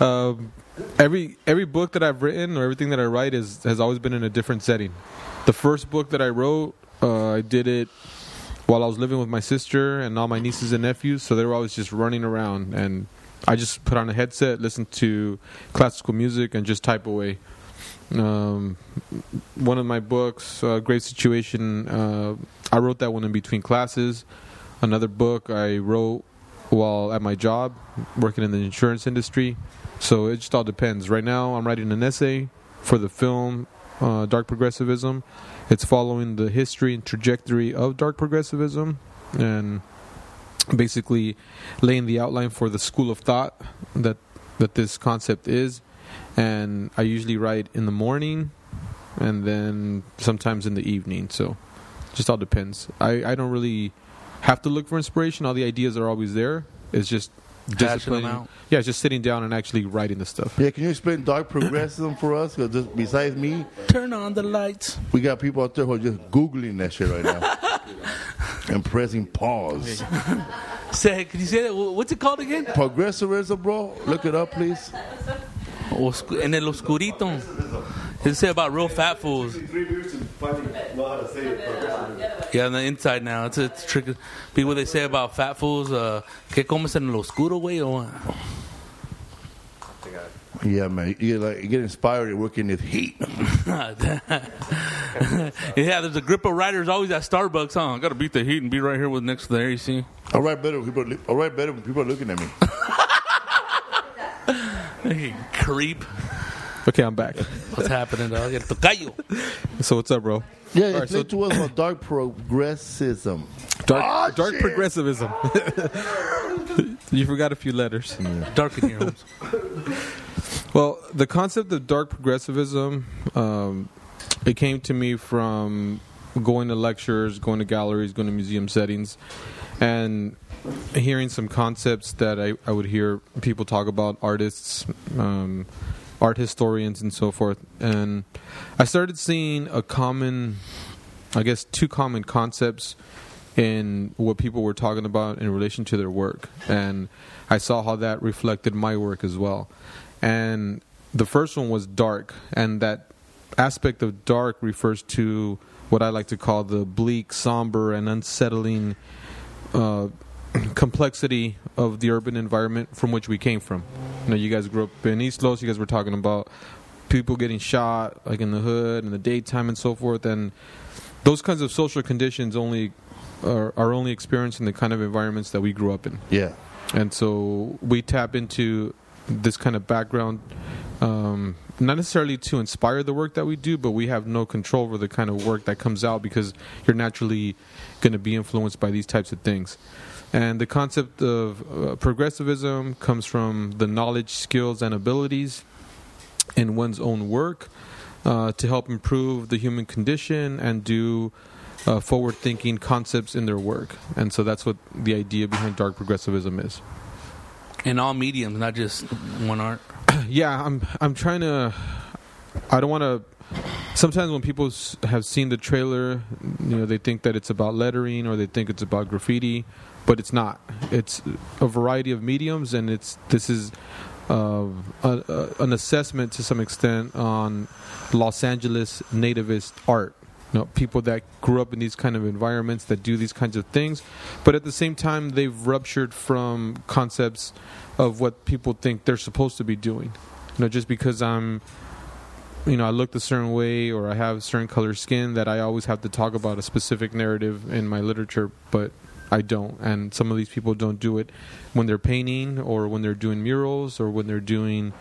um, every every book that I've written or everything that I write is has always been in a different setting. The first book that I wrote, uh, I did it while I was living with my sister and all my nieces and nephews, so they were always just running around, and I just put on a headset, listen to classical music, and just type away. Um, one of my books, uh, Grave Situation, uh, I wrote that one in between classes. Another book I wrote while at my job, working in the insurance industry. So it just all depends. Right now, I'm writing an essay for the film uh, Dark Progressivism. It's following the history and trajectory of dark progressivism and basically laying the outline for the school of thought that that this concept is. And I usually write in the morning and then sometimes in the evening. So just all depends. I, I don't really have to look for inspiration. All the ideas are always there. It's just disciplining. out. Yeah, just sitting down and actually writing the stuff. Yeah, can you explain dark progressivism for us? Because besides me, Turn on the lights. we got people out there who are just googling that shit right now and pressing pause. Say, can you say that? What's it called again? Progressivism, bro. Look it up, please. En el oscurito. It say about real fat fools. Yeah, on the inside now. It's a, it's a trick. People they say about fat fools. Uh, ¿Qué comes en el oscuro, güey? Yeah, man. You get, like, you get inspired to work in this heat. yeah, there's a grip of riders always at Starbucks, huh? I gotta beat the heat and be right here with next to the AC. I write better when people. I write better when people are looking at me. Hey, creep. Okay, I'm back. What's happening, dog? El tocayo. So what's up, bro? Yeah, All right, explain so- to us about dark progressivism. Dark, Oh, dark shit. progressivism. you forgot a few letters. Dark in here, Holmes. Well, the concept of dark progressivism, um, it came to me from going to lectures, going to galleries, going to museum settings, and hearing some concepts that I, I would hear people talk about, artists, um, art historians, and so forth. And I started seeing a common, I guess, two common concepts in what people were talking about in relation to their work. And I saw how that reflected my work as well. And the first one was dark, and that aspect of dark refers to what I like to call the bleak, somber, and unsettling uh, complexity of the urban environment from which we came from. You know, you guys grew up in East Los. You guys were talking about people getting shot, like in the hood, in the daytime, and so forth. And those kinds of social conditions only are, are only experienced in the kind of environments that we grew up in. Yeah. And so we tap into this kind of background, um, not necessarily to inspire the work that we do, but we have no control over the kind of work that comes out because you're naturally going to be influenced by these types of things. And the concept of uh, progressivism comes from the knowledge, skills, and abilities in one's own work uh, to help improve the human condition and do uh, forward thinking concepts in their work. And so that's what the idea behind dark progressivism is. In all mediums, not just one art. yeah, I'm I'm trying to. I don't want to. Sometimes when people have seen the trailer, you know, they think that it's about lettering or they think it's about graffiti, but it's not. It's a variety of mediums, and it's this is uh, a, a, an assessment to some extent on Los Angeles nativist art. You know, people that grew up in these kind of environments that do these kinds of things, but at the same time, they've ruptured from concepts of what people think they're supposed to be doing. You know, just because I'm, you know, I look a certain way or I have a certain color skin, that I always have to talk about a specific narrative in my literature, but I don't. And some of these people don't do it when they're painting or when they're doing murals or when they're doing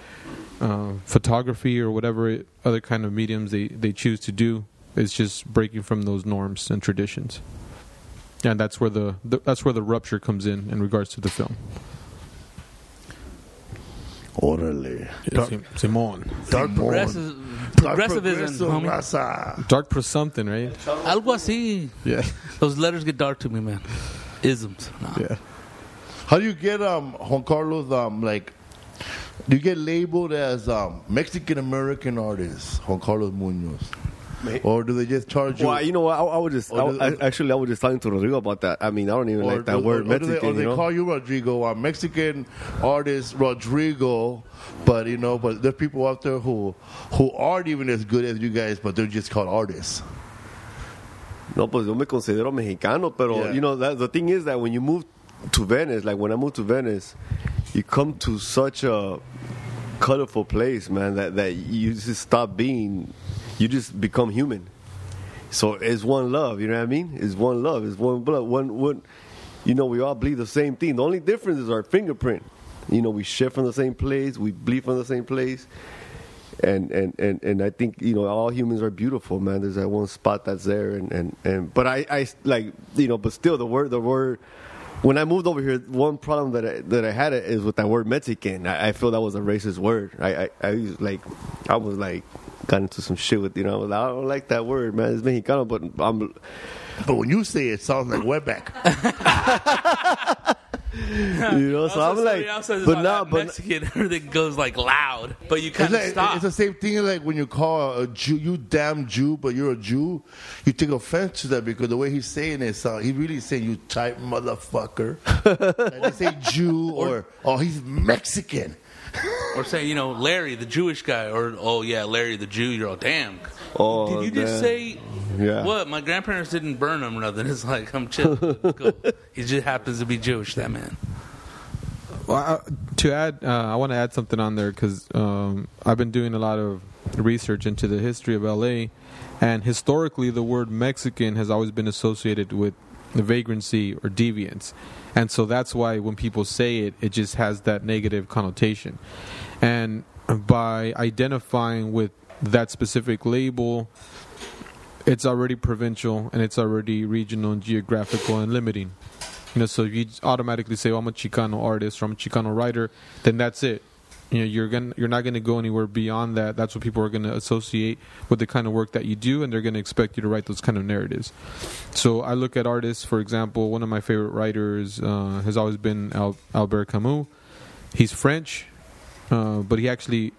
uh, photography or whatever other kind of mediums they, they choose to do. It's just breaking from those norms and traditions. And that's where the, the that's where the rupture comes in in regards to the film. Orderly. Sim- Simon. Dark Progressive, Dark progressivism, homie. raza. Dark for something, right? Algo así. Yeah. Those letters get dark to me, man. Isms. Nah. Yeah. How do you get um Juan Carlos um like do you get labeled as um Mexican American artist Juan Carlos Munoz, or do they just charge you? Well, you know what? I, I would just I, Or I- actually I was just talking to Rodrigo about that. I mean, I don't even like that do- word or do they, Mexican. or they you know? call you Rodrigo, uh, Mexican artist Rodrigo, but you know, but there's people out there who who aren't even as good as you guys, but they're just called artists. No, pues yo me considero mexicano, pero Yeah. you know that the thing is that when you move to Venice, like when I moved to Venice, you come to such a colorful place, man, that that you just stop being, you just become human. So it's one love, you know what I mean? It's one love, it's one blood, one one. You know, we all bleed the same thing. The only difference is our fingerprint. You know, we shit from the same place, we bleed from the same place and and and and I think you know all humans are beautiful, man. There's that one spot that's there, and and and but I I like you know, but still the word the word. When I moved over here, one problem that I, that I had is with that word Mexican. I, I feel that was a racist word. I I, I like, I was like, got into some shit with you know. I, was like, I don't like that word, man. It's Mexicano, but I'm But when you say it, it sounds like wetback. You know, so I'm like, somebody else says but about now, that but Mexican, everything goes like loud, but you It's, kind of like, stop. it's the same thing like when you call a Jew, you damn Jew, but you're a Jew. You take offense to that because the way he's saying it, sound, he really saying you type motherfucker. like they say Jew or oh he's Mexican. or say, you know, Larry, the Jewish guy, or oh yeah, Larry, the Jew. You're all damn. Oh, Did you just man. say Yeah. what? My grandparents didn't burn him or nothing. It's like I'm chill. cool. He just happens to be Jewish. That man. Well, I, to add, uh, I want to add something on there because um, I've been doing a lot of research into the history of LA, and historically, the word Mexican has always been associated with the vagrancy or deviance, and so that's why when people say it, it just has that negative connotation, and by identifying with that specific label, it's already provincial and it's already regional and geographical and limiting. You know, so you automatically say, oh, "I'm a Chicano artist" or "I'm a Chicano writer," then that's it. You know, you're gonna you're not gonna go anywhere beyond that. That's what people are gonna associate with the kind of work that you do, and they're gonna expect you to write those kind of narratives. So I look at artists, for example. One of my favorite writers uh, has always been Al- Albert Camus. He's French, uh, but he actually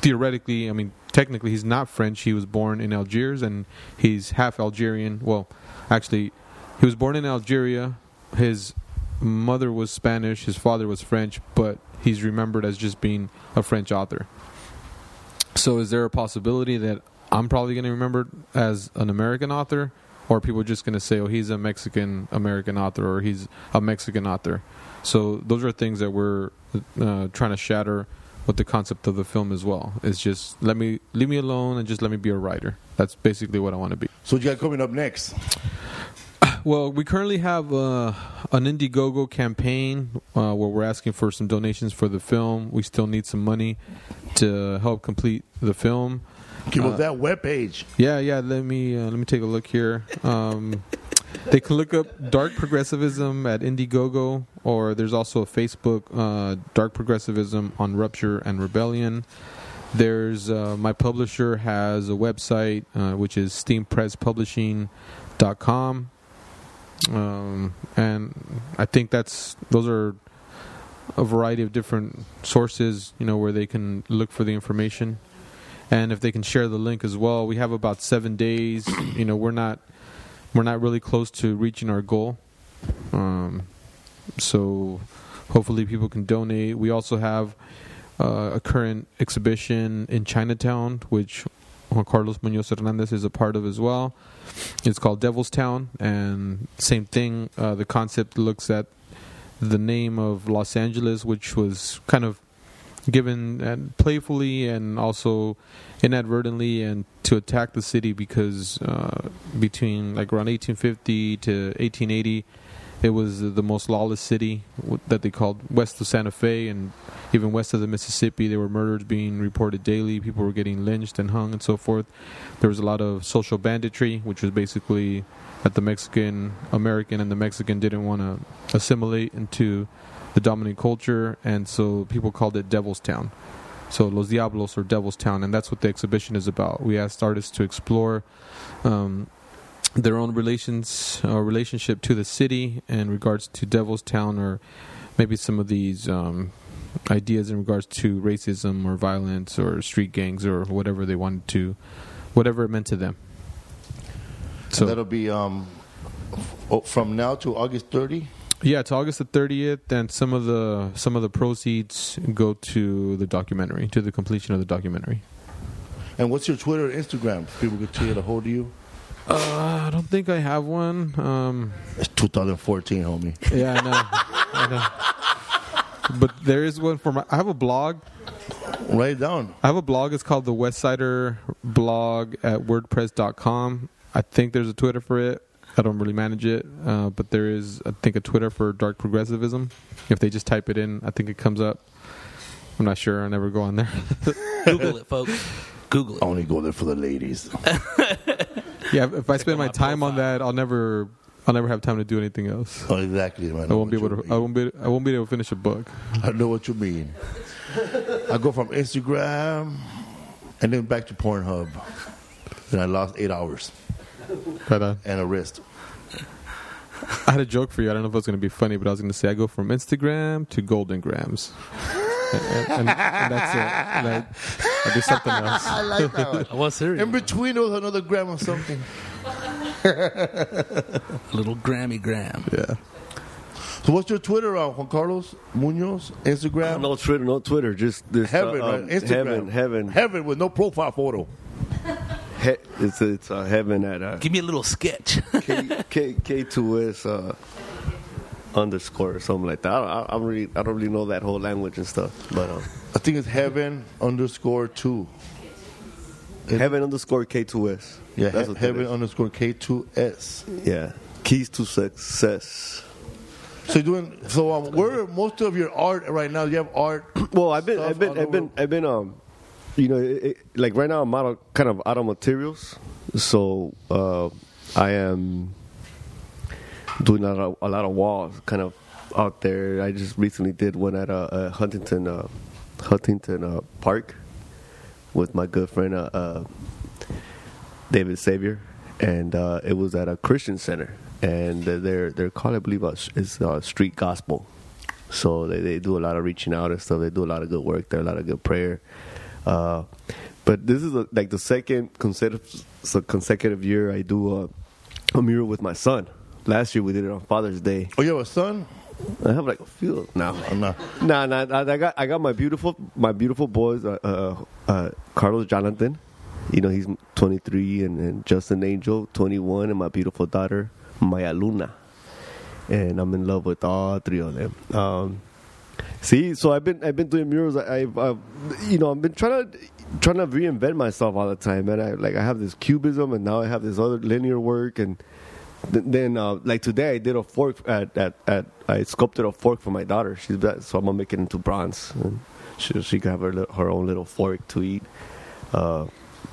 theoretically, I mean, technically, he's not French. He was born in Algiers, and he's half Algerian. Well, actually, he was born in Algeria. His mother was Spanish. His father was French, but he's remembered as just being a French author. So, is there a possibility that I'm probably going to remember as an American author, or are people just going to say, "Oh, he's a Mexican American author," or "He's a Mexican author"? So, those are things that we're uh, trying to shatter with the concept of the film as well. It's just let me leave me alone and just let me be a writer. That's basically what I want to be. So what you got coming up next? Well, we currently have uh, an Indiegogo campaign uh, where we're asking for some donations for the film. We still need some money to help complete the film. Give Uh, us that webpage. Yeah, yeah. Let me uh, let me take a look here. Um, they can look up Dark Progressivism at Indiegogo, or there's also a Facebook uh, Dark Progressivism on Rupture and Rebellion. There's uh, my publisher has a website uh, which is steampresspublishing.com, um, and I think that's those are a variety of different sources, you know, where they can look for the information and if they can share the link as well. We have about seven days. You know, we're not we're not really close to reaching our goal. Um, so hopefully people can donate. We also have uh, a current exhibition in Chinatown, which Juan Carlos Munoz Hernandez is a part of as well. It's called Devil's Town, and same thing. Uh, the concept looks at the name of Los Angeles, which was kind of given and playfully and also inadvertently and to attack the city because uh, between like around 1850 to 1880 it was the most lawless city that they called west of Santa Fe and even west of the Mississippi. There were murders being reported daily. People were getting lynched and hung and so forth. There was a lot of social banditry which was basically that the Mexican American and the Mexican didn't want to assimilate into the dominant culture, and so people called it Devil's Town. So Los Diablos or Devil's Town, and that's what the exhibition is about. We asked artists to explore um, their own relations or relationship to the city in regards to Devil's Town, or maybe some of these um, ideas in regards to racism or violence or street gangs or whatever they wanted to, whatever it meant to them. So that'll be um, from now to August 30. Yeah, it's August the thirtieth, and some of the some of the proceeds go to the documentary, to the completion of the documentary. And what's your Twitter, and Instagram? People could get a hold of you. Uh, I don't think I have one. Um, It's 2014, homie. yeah, I know. I know. But there is one for my. I have a blog. Write it down. I have a blog. It's called the Westsider blog at WordPress.com. I think there's a Twitter for it. I don't really manage it, uh, but there is, I think, a Twitter for Dark Progressivism. If they just type it in, I think it comes up. I'm not sure. I never go on there. Google it, folks. Google it. I only go there for the ladies. yeah, if I spend my time on that, I'll never, I'll never have time to do anything else. Oh, exactly, man. I won't be able to. I won't be. I won't be able to finish a book. I know what you mean. I go from Instagram and then back to Pornhub. And I lost eight hours Right on. and a wrist. I had a joke for you. I don't know if it was going to be funny, but I was going to say I go from Instagram to Golden Grams. And, and, and, and that's it. Like, I do something else. I like that one. I was serious. In between, there was another gram of something. A Little Grammy Gram. Yeah. So what's your Twitter on, Juan Carlos Munoz? Instagram? No Twitter, no Twitter, just this Heaven, uh, um, right? Instagram. Heaven, heaven, Heaven with no profile photo. he, it's it's uh, heaven at uh, Give me a little sketch. K K K two S uh, underscore or something like that. I, I, don't really I don't really know that whole language and stuff, but um, I think it's heaven underscore two. heaven underscore K2S. Yeah, that's he- heaven underscore K2S. Yeah, keys to success. So you're doing so. Um, where most of your art right now? You have art. Well, I've been, I've been, I've been. I've been, um, you know, it, it, like right now I'm out of kind of out of materials, so uh, I am doing a lot, of, a lot of walls, kind of out there. I just recently did one at uh, uh, Huntington, uh, Huntington uh, Park, with my good friend uh, uh, David Savior, and it was at a Christian center, and they're they're called, I believe, uh, Street Gospel. So they, they do a lot of reaching out and stuff. They do a lot of good work there, a lot of good prayer. But this is a, like the second consecutive so consecutive year I do a, a mural with my son. Last year we did it on Father's Day. Oh, you have a son? I have like a few. No, no, nah, nah. I got I got my beautiful my beautiful boys, uh, uh, uh, Carlos Jonathan. You know he's 23, and, and Justin Angel 21, and my beautiful daughter Maya Luna. And I'm in love with all three of them. Um, see, so I've been I've been doing murals. I, I've, I've you know I've been trying to trying to reinvent myself all the time, man. I like I have this cubism, and now I have this other linear work, and then uh, like today I did a fork at, at, at I sculpted a fork for my daughter. She's that, so I'm gonna make it into bronze, and she she can have her her own little fork to eat. Uh,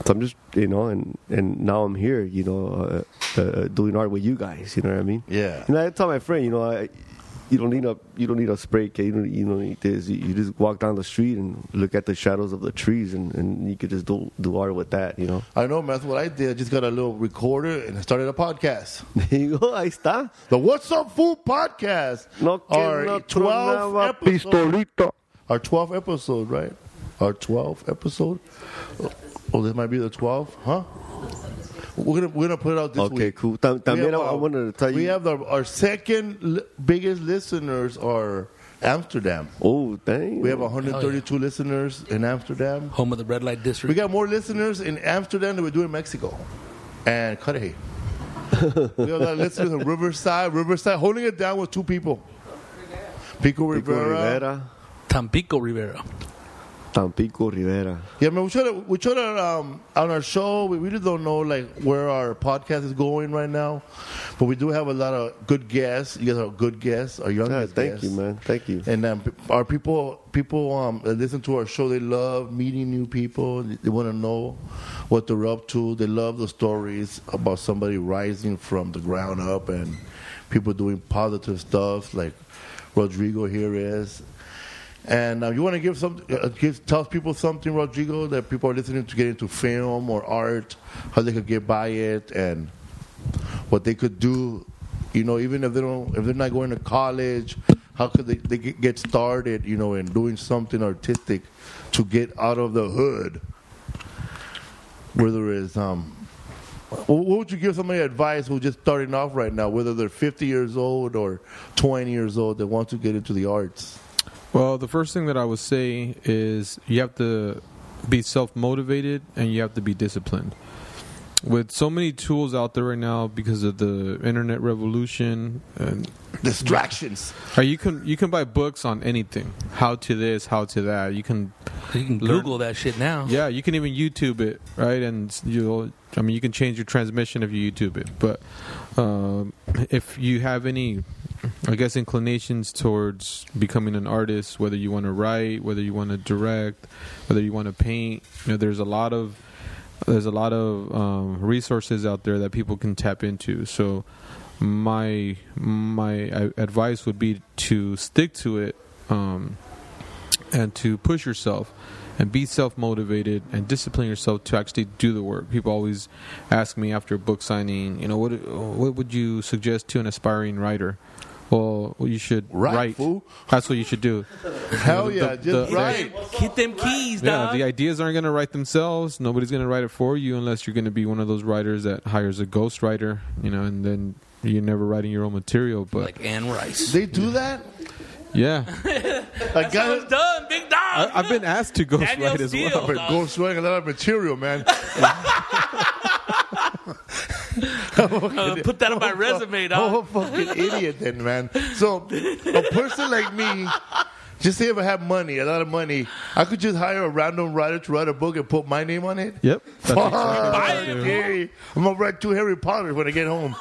so I'm just you know, and and now I'm here, you know, uh, uh, doing art with you guys. You know what I mean? Yeah. And I tell my friend, you know, I. You don't need a you don't need a spray can. You don't, you don't need this. You, you just walk down the street and look at the shadows of the trees, and, and you could just do do art with that. You know. I know, man. That's what I did. I just got a little recorder and I started a podcast. There you go. Ahí está. The What's Up Food podcast. No our no 12th episode. pistolito. Our 12th episode, right? Our 12th episode. Oh, this might be the 12th, huh? We're gonna we're gonna put it out this week. Okay, week. cool. Tam- We También have, I, I uh, wanted to tell you. We have the, our second li- biggest listeners are Amsterdam. Oh, dang. We have 132 listeners in Amsterdam. Home of the red light district. We got more listeners in Amsterdam than we do in Mexico and Cudahy. we have that listeners in Riverside. Riverside holding it down with two people. Pico Pico Rivera. Rivera. Tampico Rivera. Tampico Rivera. Yeah, man, we try to we try to um, on our show. We really don't know like where our podcast is going right now, but we do have a lot of good guests. You guys are good guests. Our Yeah, youngest thank guests. you, man. Thank you. And um, our people, people um, that listen to our show, they love meeting new people. They, they want to know what they're up to. They love the stories about somebody rising from the ground up and people doing positive stuff, like Rodrigo here is. And uh, you want to give some, uh, give, tell people something, Rodrigo, that people are listening to get into film or art, how they could get by it, and what they could do. You know, even if they don't, if they're not going to college, how could they, they get started? You know, in doing something artistic to get out of the hood. Whether it's um, what would you give somebody advice who's just starting off right now, whether they're 50 years old or 20 years old that want to get into the arts? Well, the first thing that I would say is you have to be self motivated and you have to be disciplined. With so many tools out there right now because of the internet revolution and Distractions. or you can you can buy books on anything. How to this, how to that. You can You can Learn- Google that shit now. yeah, you can even YouTube it, right? And you'll, I mean, you can change your transmission if you YouTube it. But um, if you have any, I guess, inclinations towards becoming an artist, whether you want to write, whether you want to direct, whether you want to paint, you know, there's a lot of there's a lot of um, resources out there that people can tap into. So my my advice would be to stick to it. Um, and to push yourself and be self motivated and discipline yourself to actually do the work. People always ask me after a book signing, you know, what what would you suggest to an aspiring writer? Well, well, you should Write, write. fool. That's what you should do. Hell The- yeah, the- just the- right. Get them keys, Yeah, dog. the ideas aren't going to write themselves. Nobody's going to write it for you unless you're going to be one of those writers that hires a ghostwriter, you know, and then you're never writing your own material. But like Anne Rice. They do that. yeah, I got It's done, big dog. I, I've been asked to Danielle ghostwrite as Steel. well. But go swing a lot of material, man. Uh, put that on my resume, I'm dog. a fucking idiot then, man. So a person like me, just say if I have money, a lot of money, I could just hire a random writer to write a book and put my name on it. Yep. Fuck, exactly what I Buy it, do. Gary. I'm gonna write two Harry Potters when I get home.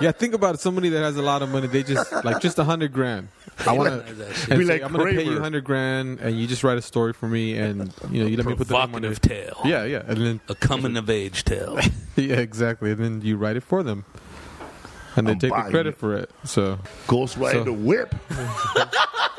Yeah, think about it. Somebody that has a lot of money, they just like just a hundred grand. I want Recognize that shit. to. Be like I'm going to pay you hundred grand, and you just write a story for me, and you know you let me put the name on Provocative it. tale. Yeah, yeah, and then A coming of age tale. yeah, exactly, and then you write it for them, and they I'm take the buying credit it. for it. So, Ghost Rider So- the whip.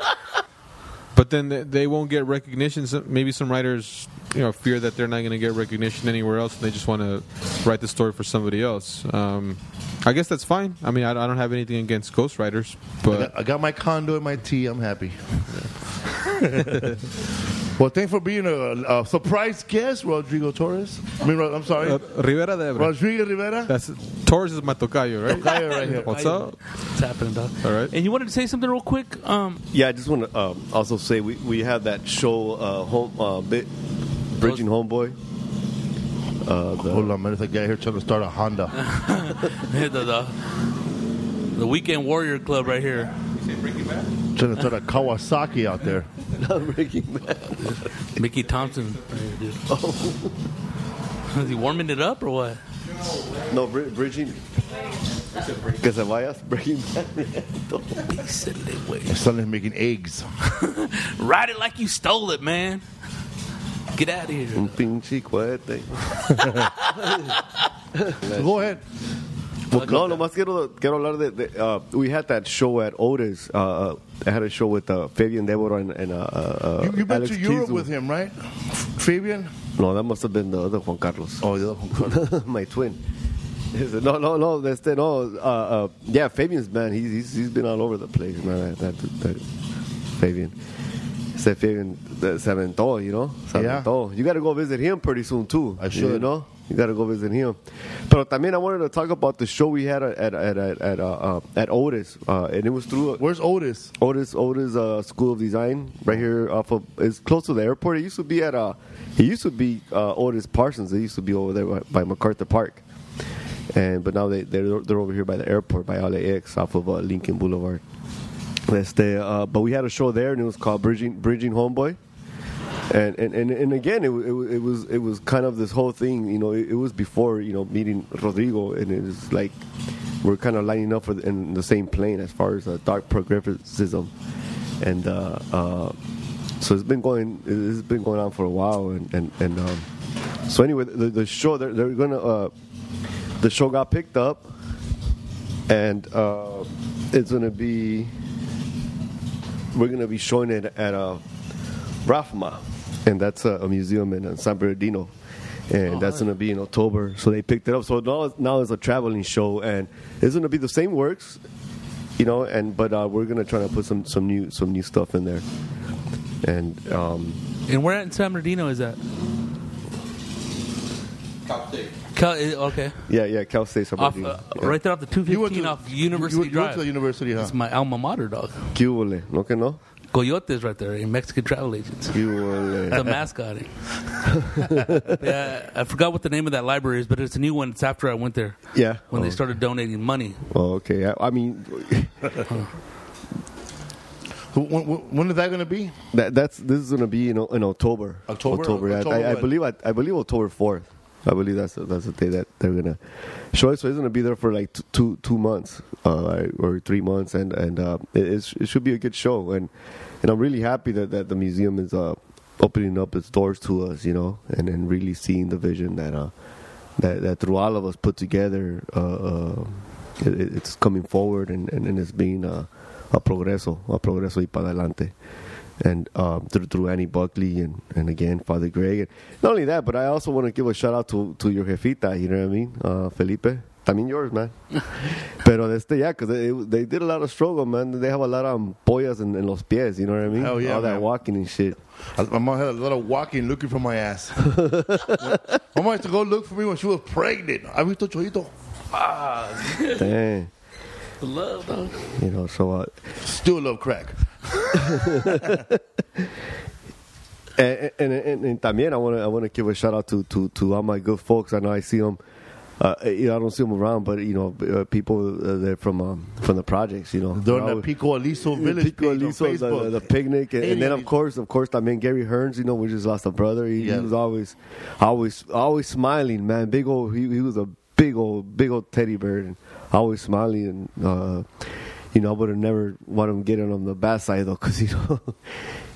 but then they, they won't get recognition. Maybe some writers, you know, fear that they're not going to get recognition anywhere else, and they just want to write the story for somebody else. Um, I guess that's fine. I mean, I, I don't have anything against ghostwriters, I but got, I got my condo and my tea. I'm happy. well, thanks for being a, a surprise guest, Rodrigo Torres. I mean, I'm sorry, uh, Rivera D'Ebre. Rodrigo Rivera. That's Torres is my tocayo, right? Guy right here. What's up? What's happening, dog? All right. And you wanted to say something real quick? Um, Yeah, I just want to um, also say we, we have that show, uh, home, uh, Bit, Bridging Homeboy. Uh, the, Hold on, man. There's a guy here trying to start a Honda. the, the, the Weekend Warrior Club right here. trying to start a Kawasaki out there. Breaking Bad. Mickey Thompson. Oh. Is he warming it up or what? No, bri- Bridging. Que se vayas, Breaking Bad. Silly way. My son is making eggs. Ride it like you stole it, man. Get out of here. Un pinche cohete. Go ahead. Well, no, nomás quiero, quiero hablar de, de uh, we had that show at Otis. Uh, uh, I had a show with uh, Fabian Debora and, and uh, uh, You, you been Alex to Europe Kiesel. with him, right? Fabian? No, that must have been the other Juan Carlos. Oh, the other one. my twin. No, no, no. That's the, no. Uh, uh, yeah, Fabian's man. He's, he's he's been all over the place, man. That, that, that Fabian. Said Fabian that se aventó, you know. Se Yeah. You got to go visit him pretty soon too. I You know. You got to go visit him. But también I wanted to talk about the show we had at at at at, uh, uh, at Otis, uh, and it was through Where's Otis? Otis Otis uh, School of Design right here off of it's close to the airport. It used to be at uh it used to be uh, Otis Parsons. It used to be over there by, by MacArthur Park, and but now they they're they're over here by the airport by LAX off of uh, Lincoln Boulevard. Este, uh, but we had a show there and it was called Bridging Bridging Homeboy. And, and, and, and again, it, it, it was it was kind of this whole thing, you know. It, it was before you know meeting Rodrigo, and it was like we're kind of lining up for the, in the same plane as far as uh, dark progressivism, and uh, uh, so it's been going it's been going on for a while, and and, and um, so anyway, the, the show they're, they're gonna uh, the show got picked up, and uh, it's gonna be we're gonna be showing it at uh, RAFFMA, and that's a, a museum in uh, San Bernardino, and that's gonna be in October. So they picked it up. So now it's, now it's a traveling show, and it's gonna be the same works, you know. And but uh, we're gonna try to put some some new some new stuff in there, and um, And where in San Bernardino is that? Cal, eh, okay. yeah, yeah, Cal State San Off, Bernardino. uh, yeah. Right there off the You went 215 to off University you, you Drive. went to the university, huh? That's my alma mater, dog. ¿Qué huele? ¿No que no? Coyotes right there, in Mexican travel agents. ¿Qué huele? The mascot. yeah, I forgot what the name of that library is, but it's a new one. It's after I went there Yeah. when oh. they started donating money. Oh, okay. I, I mean, When, when, when is that going to be? that, that's this is gonna be in, in October. October? October. October I, I what? believe. I, I believe October fourth. I believe that's the, that's the day that they're gonna show it. So it's gonna be there for like two two months uh, or three months, and and uh, it, it should be a good show. And and I'm really happy that, that the museum is uh, opening up its doors to us, you know, and and really seeing the vision that uh, that that through all of us put together, uh, uh, it, it's coming forward and, and, and it's being uh, a progreso, a progreso y para adelante. And um, through, through Annie Buckley and, and again Father Greg. And not only that, but I also want to give a shout out to, to your jefita. You know what I mean, uh, Felipe. mean yours, man. Pero este, yeah, because they, they did a lot of struggle, man. They have a lot of ampollas in, in los pies, you know what I mean? Yeah, All that walking and shit. I, my mom had a lot of walking looking for my ass. my mom used to go look for me when she was pregnant. I visto Choito. Dang. Love, dog. You know, so uh, Still love crack. and, and, and, and también I want to I want to give a shout out to, to, to all my good folks. I know I see them. Uh, you know, I don't see them around, but you know, uh, people uh, they're from um, from the projects. You know, During the Pico Aliso Village Pico Aliso, the, the picnic, and, and then of course, of course, I mean Gary Hearns. You know, we just lost a brother. He, Yeah. he was always, always, always smiling, man. Big old, he, he was a big old, big old teddy bear, and always smiling. And uh, you know, I would have never wanted him getting on the bad side though, because you know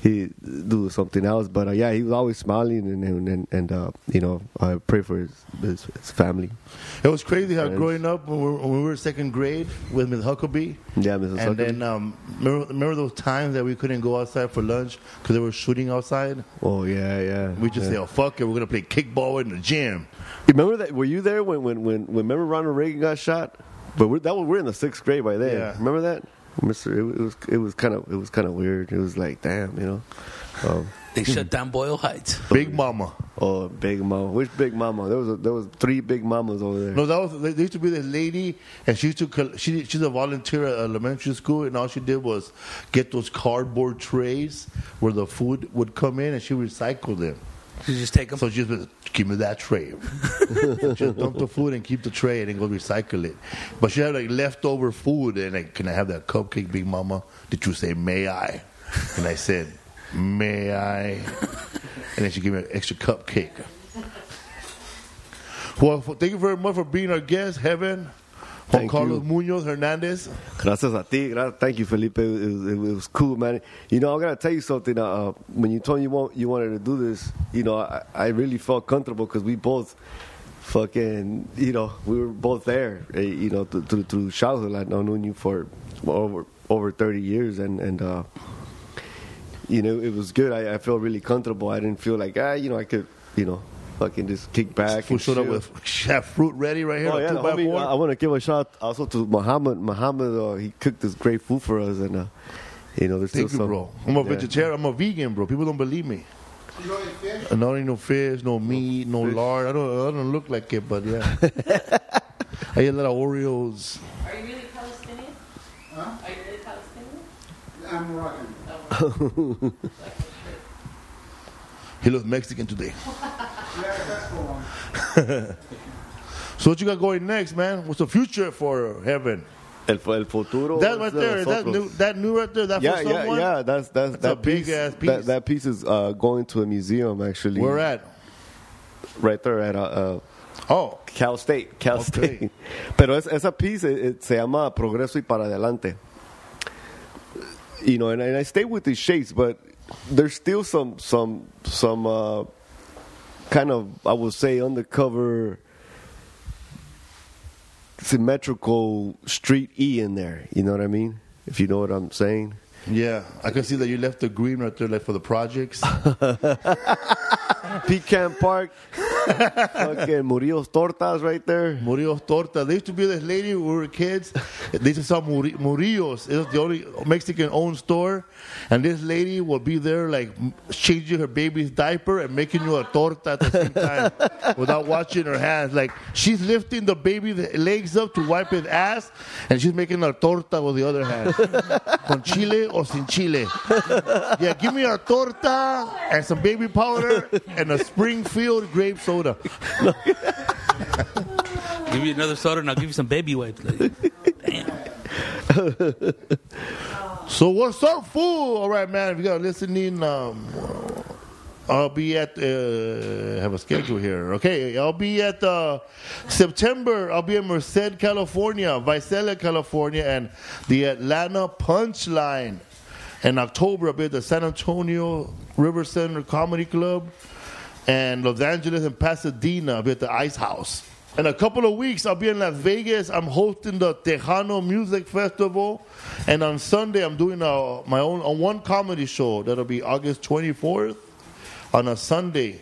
he do something else. But uh, yeah, he was always smiling, and and and, and uh, you know, I pray for his his, his family. It was crazy how growing up when we, were, when we were second grade with Miss Huckabee. Yeah, Mrs. And Huckabee. then um, remember, remember those times that we couldn't go outside for lunch because they were shooting outside? Oh yeah, yeah. We just yeah. say, "Oh fuck it, we're gonna play kickball in the gym." You remember that? Were you there when when when, when remember Ronald Reagan got shot? But we're, that was we're in the sixth grade by then. Yeah. Remember that, Mister? It, it was it was kind of it was kind of weird. It was like damn, you know. Um, They shut down Boyle Heights. Big Mama. oh, Big Mama. Which Big Mama? There was a, there was three Big Mamas over there. No, that was there used to be this lady, and she used to she she's a volunteer at elementary school, and all she did was get those cardboard trays where the food would come in, and she recycled them. You just take them. So she just give me that tray. dump the food and keep the tray, and then go recycle it. But she had like leftover food, and like, can I have that cupcake, Big Mama? Did you say may I? And I said, may I? And then she gave me an extra cupcake. Well, thank you very much for being our guest, Heaven. Juan Thank Carlos you. Munoz Hernandez. Gracias a ti. Thank you, Felipe. It was, it was cool, man. You know, I gotta tell you something. Uh, when you told me you want you wanted to do this, you know, I, I really felt comfortable because we both fucking, you know, we were both there. eh, You know, through through childhood. I've known you for over over thirty years, and and uh, you know, it was good. I, I felt really comfortable. I didn't feel like ah, you know, I could, you know, fucking just kick back. Who and showed up with Chef fruit ready right here. Oh yeah, two the by homie, four. I, want to give a shout also to Muhammad. Muhammad, uh, he cooked this great food for us, and uh, you know, there's Thank still you, some. bro. I'm a yeah. vegetarian. I'm a vegan, bro. People don't believe me. I don't eat no fish, no meat, no lard. I don't. I don't look like it, but yeah. I eat a lot of Oreos. Are you really Palestinian? Huh? Are you really Palestinian? I'm Moroccan. He looks Mexican today. Yeah, that's the one. So what you got going next, man? What's the future for heaven? El, el futuro. That right de there, that new, that new right there, that yeah, for yeah, someone? yeah. That's that's, That's that a big piece, That, piece. that piece is uh, going to a museum actually. Where at? Right there at uh, uh, Oh, Cal State. Cal Okay. State. Pero es, esa piece it, it se llama Progreso y para adelante. You know, and, and I stay with these shapes, but there's still some some some uh, kind of I would say undercover symmetrical street E in there. You know what I mean? If you know what I'm saying. yeah. I can see that you left the green right there, like for the projects. Pecan Park, fucking Murillo's Tortas right there. Murillo's Torta. There used to be this lady when we were kids. They used to sell Muri- Murillo's. It was the only Mexican owned store. And this lady will be there, like changing her baby's diaper and making you a torta at the same time without washing her hands. Like she's lifting the baby's legs up to wipe his ass, and she's making a torta with the other hand. Con chile or sin chile. Yeah, give me a torta and some baby powder and a Springfield grape soda. Give you another soda and I'll give you some baby wipes. Like, damn. So what's up, fool? All right, man. If you got listening, um, I'll be at. Uh, have a schedule here. Okay, I'll be at uh, September. I'll be in Merced, California, Visalia, California, and the Atlanta Punchline. In October, I'll be at the San Antonio River Center Comedy Club, and Los Angeles and Pasadena. I'll be at the Ice House. In a couple of weeks, I'll be in Las Vegas. I'm hosting the Tejano Music Festival, and on Sunday, I'm doing a, my own a one comedy show. That'll be August 24th on a Sunday.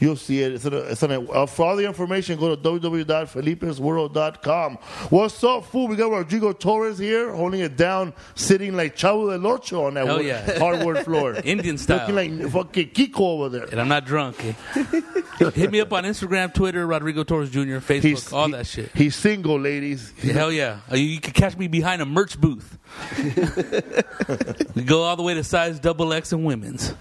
You'll see it. It's on a, it's on a, uh, for all the information, go to www.felipesworld.com. What's up, fool? We got Rodrigo Torres here, holding it down, sitting like Chavo del Ocho on that wood- yeah. hardwood floor. Indian style. Looking like fucking Kiko over there. And I'm not drunk. eh? Hit me up on Instagram, Twitter, Rodrigo Torres Jr., Facebook, He's- all he- that shit. He's single, ladies. Hell yeah. Uh, You, you can catch me behind a merch booth. we go all the way to size double X and women's.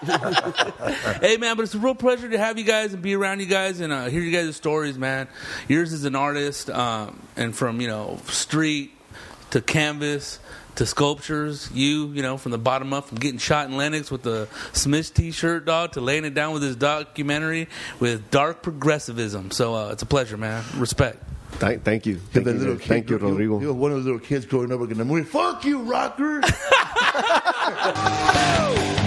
hey man, but it's a real pleasure to have you guys and be around you guys and uh, hear you guys' stories, man. Yours is an artist, um, and from you know street to canvas to sculptures. You, you know, from the bottom up, from getting shot in Lennox with the Smiths T-shirt, dog, to laying it down with his documentary with dark progressivism. So uh, it's a pleasure, man. Respect. Thank, thank you. If Thank you, little kid thank you, Rodrigo. You know, one of the little kids growing up are gonna move. Fuck you, rocker.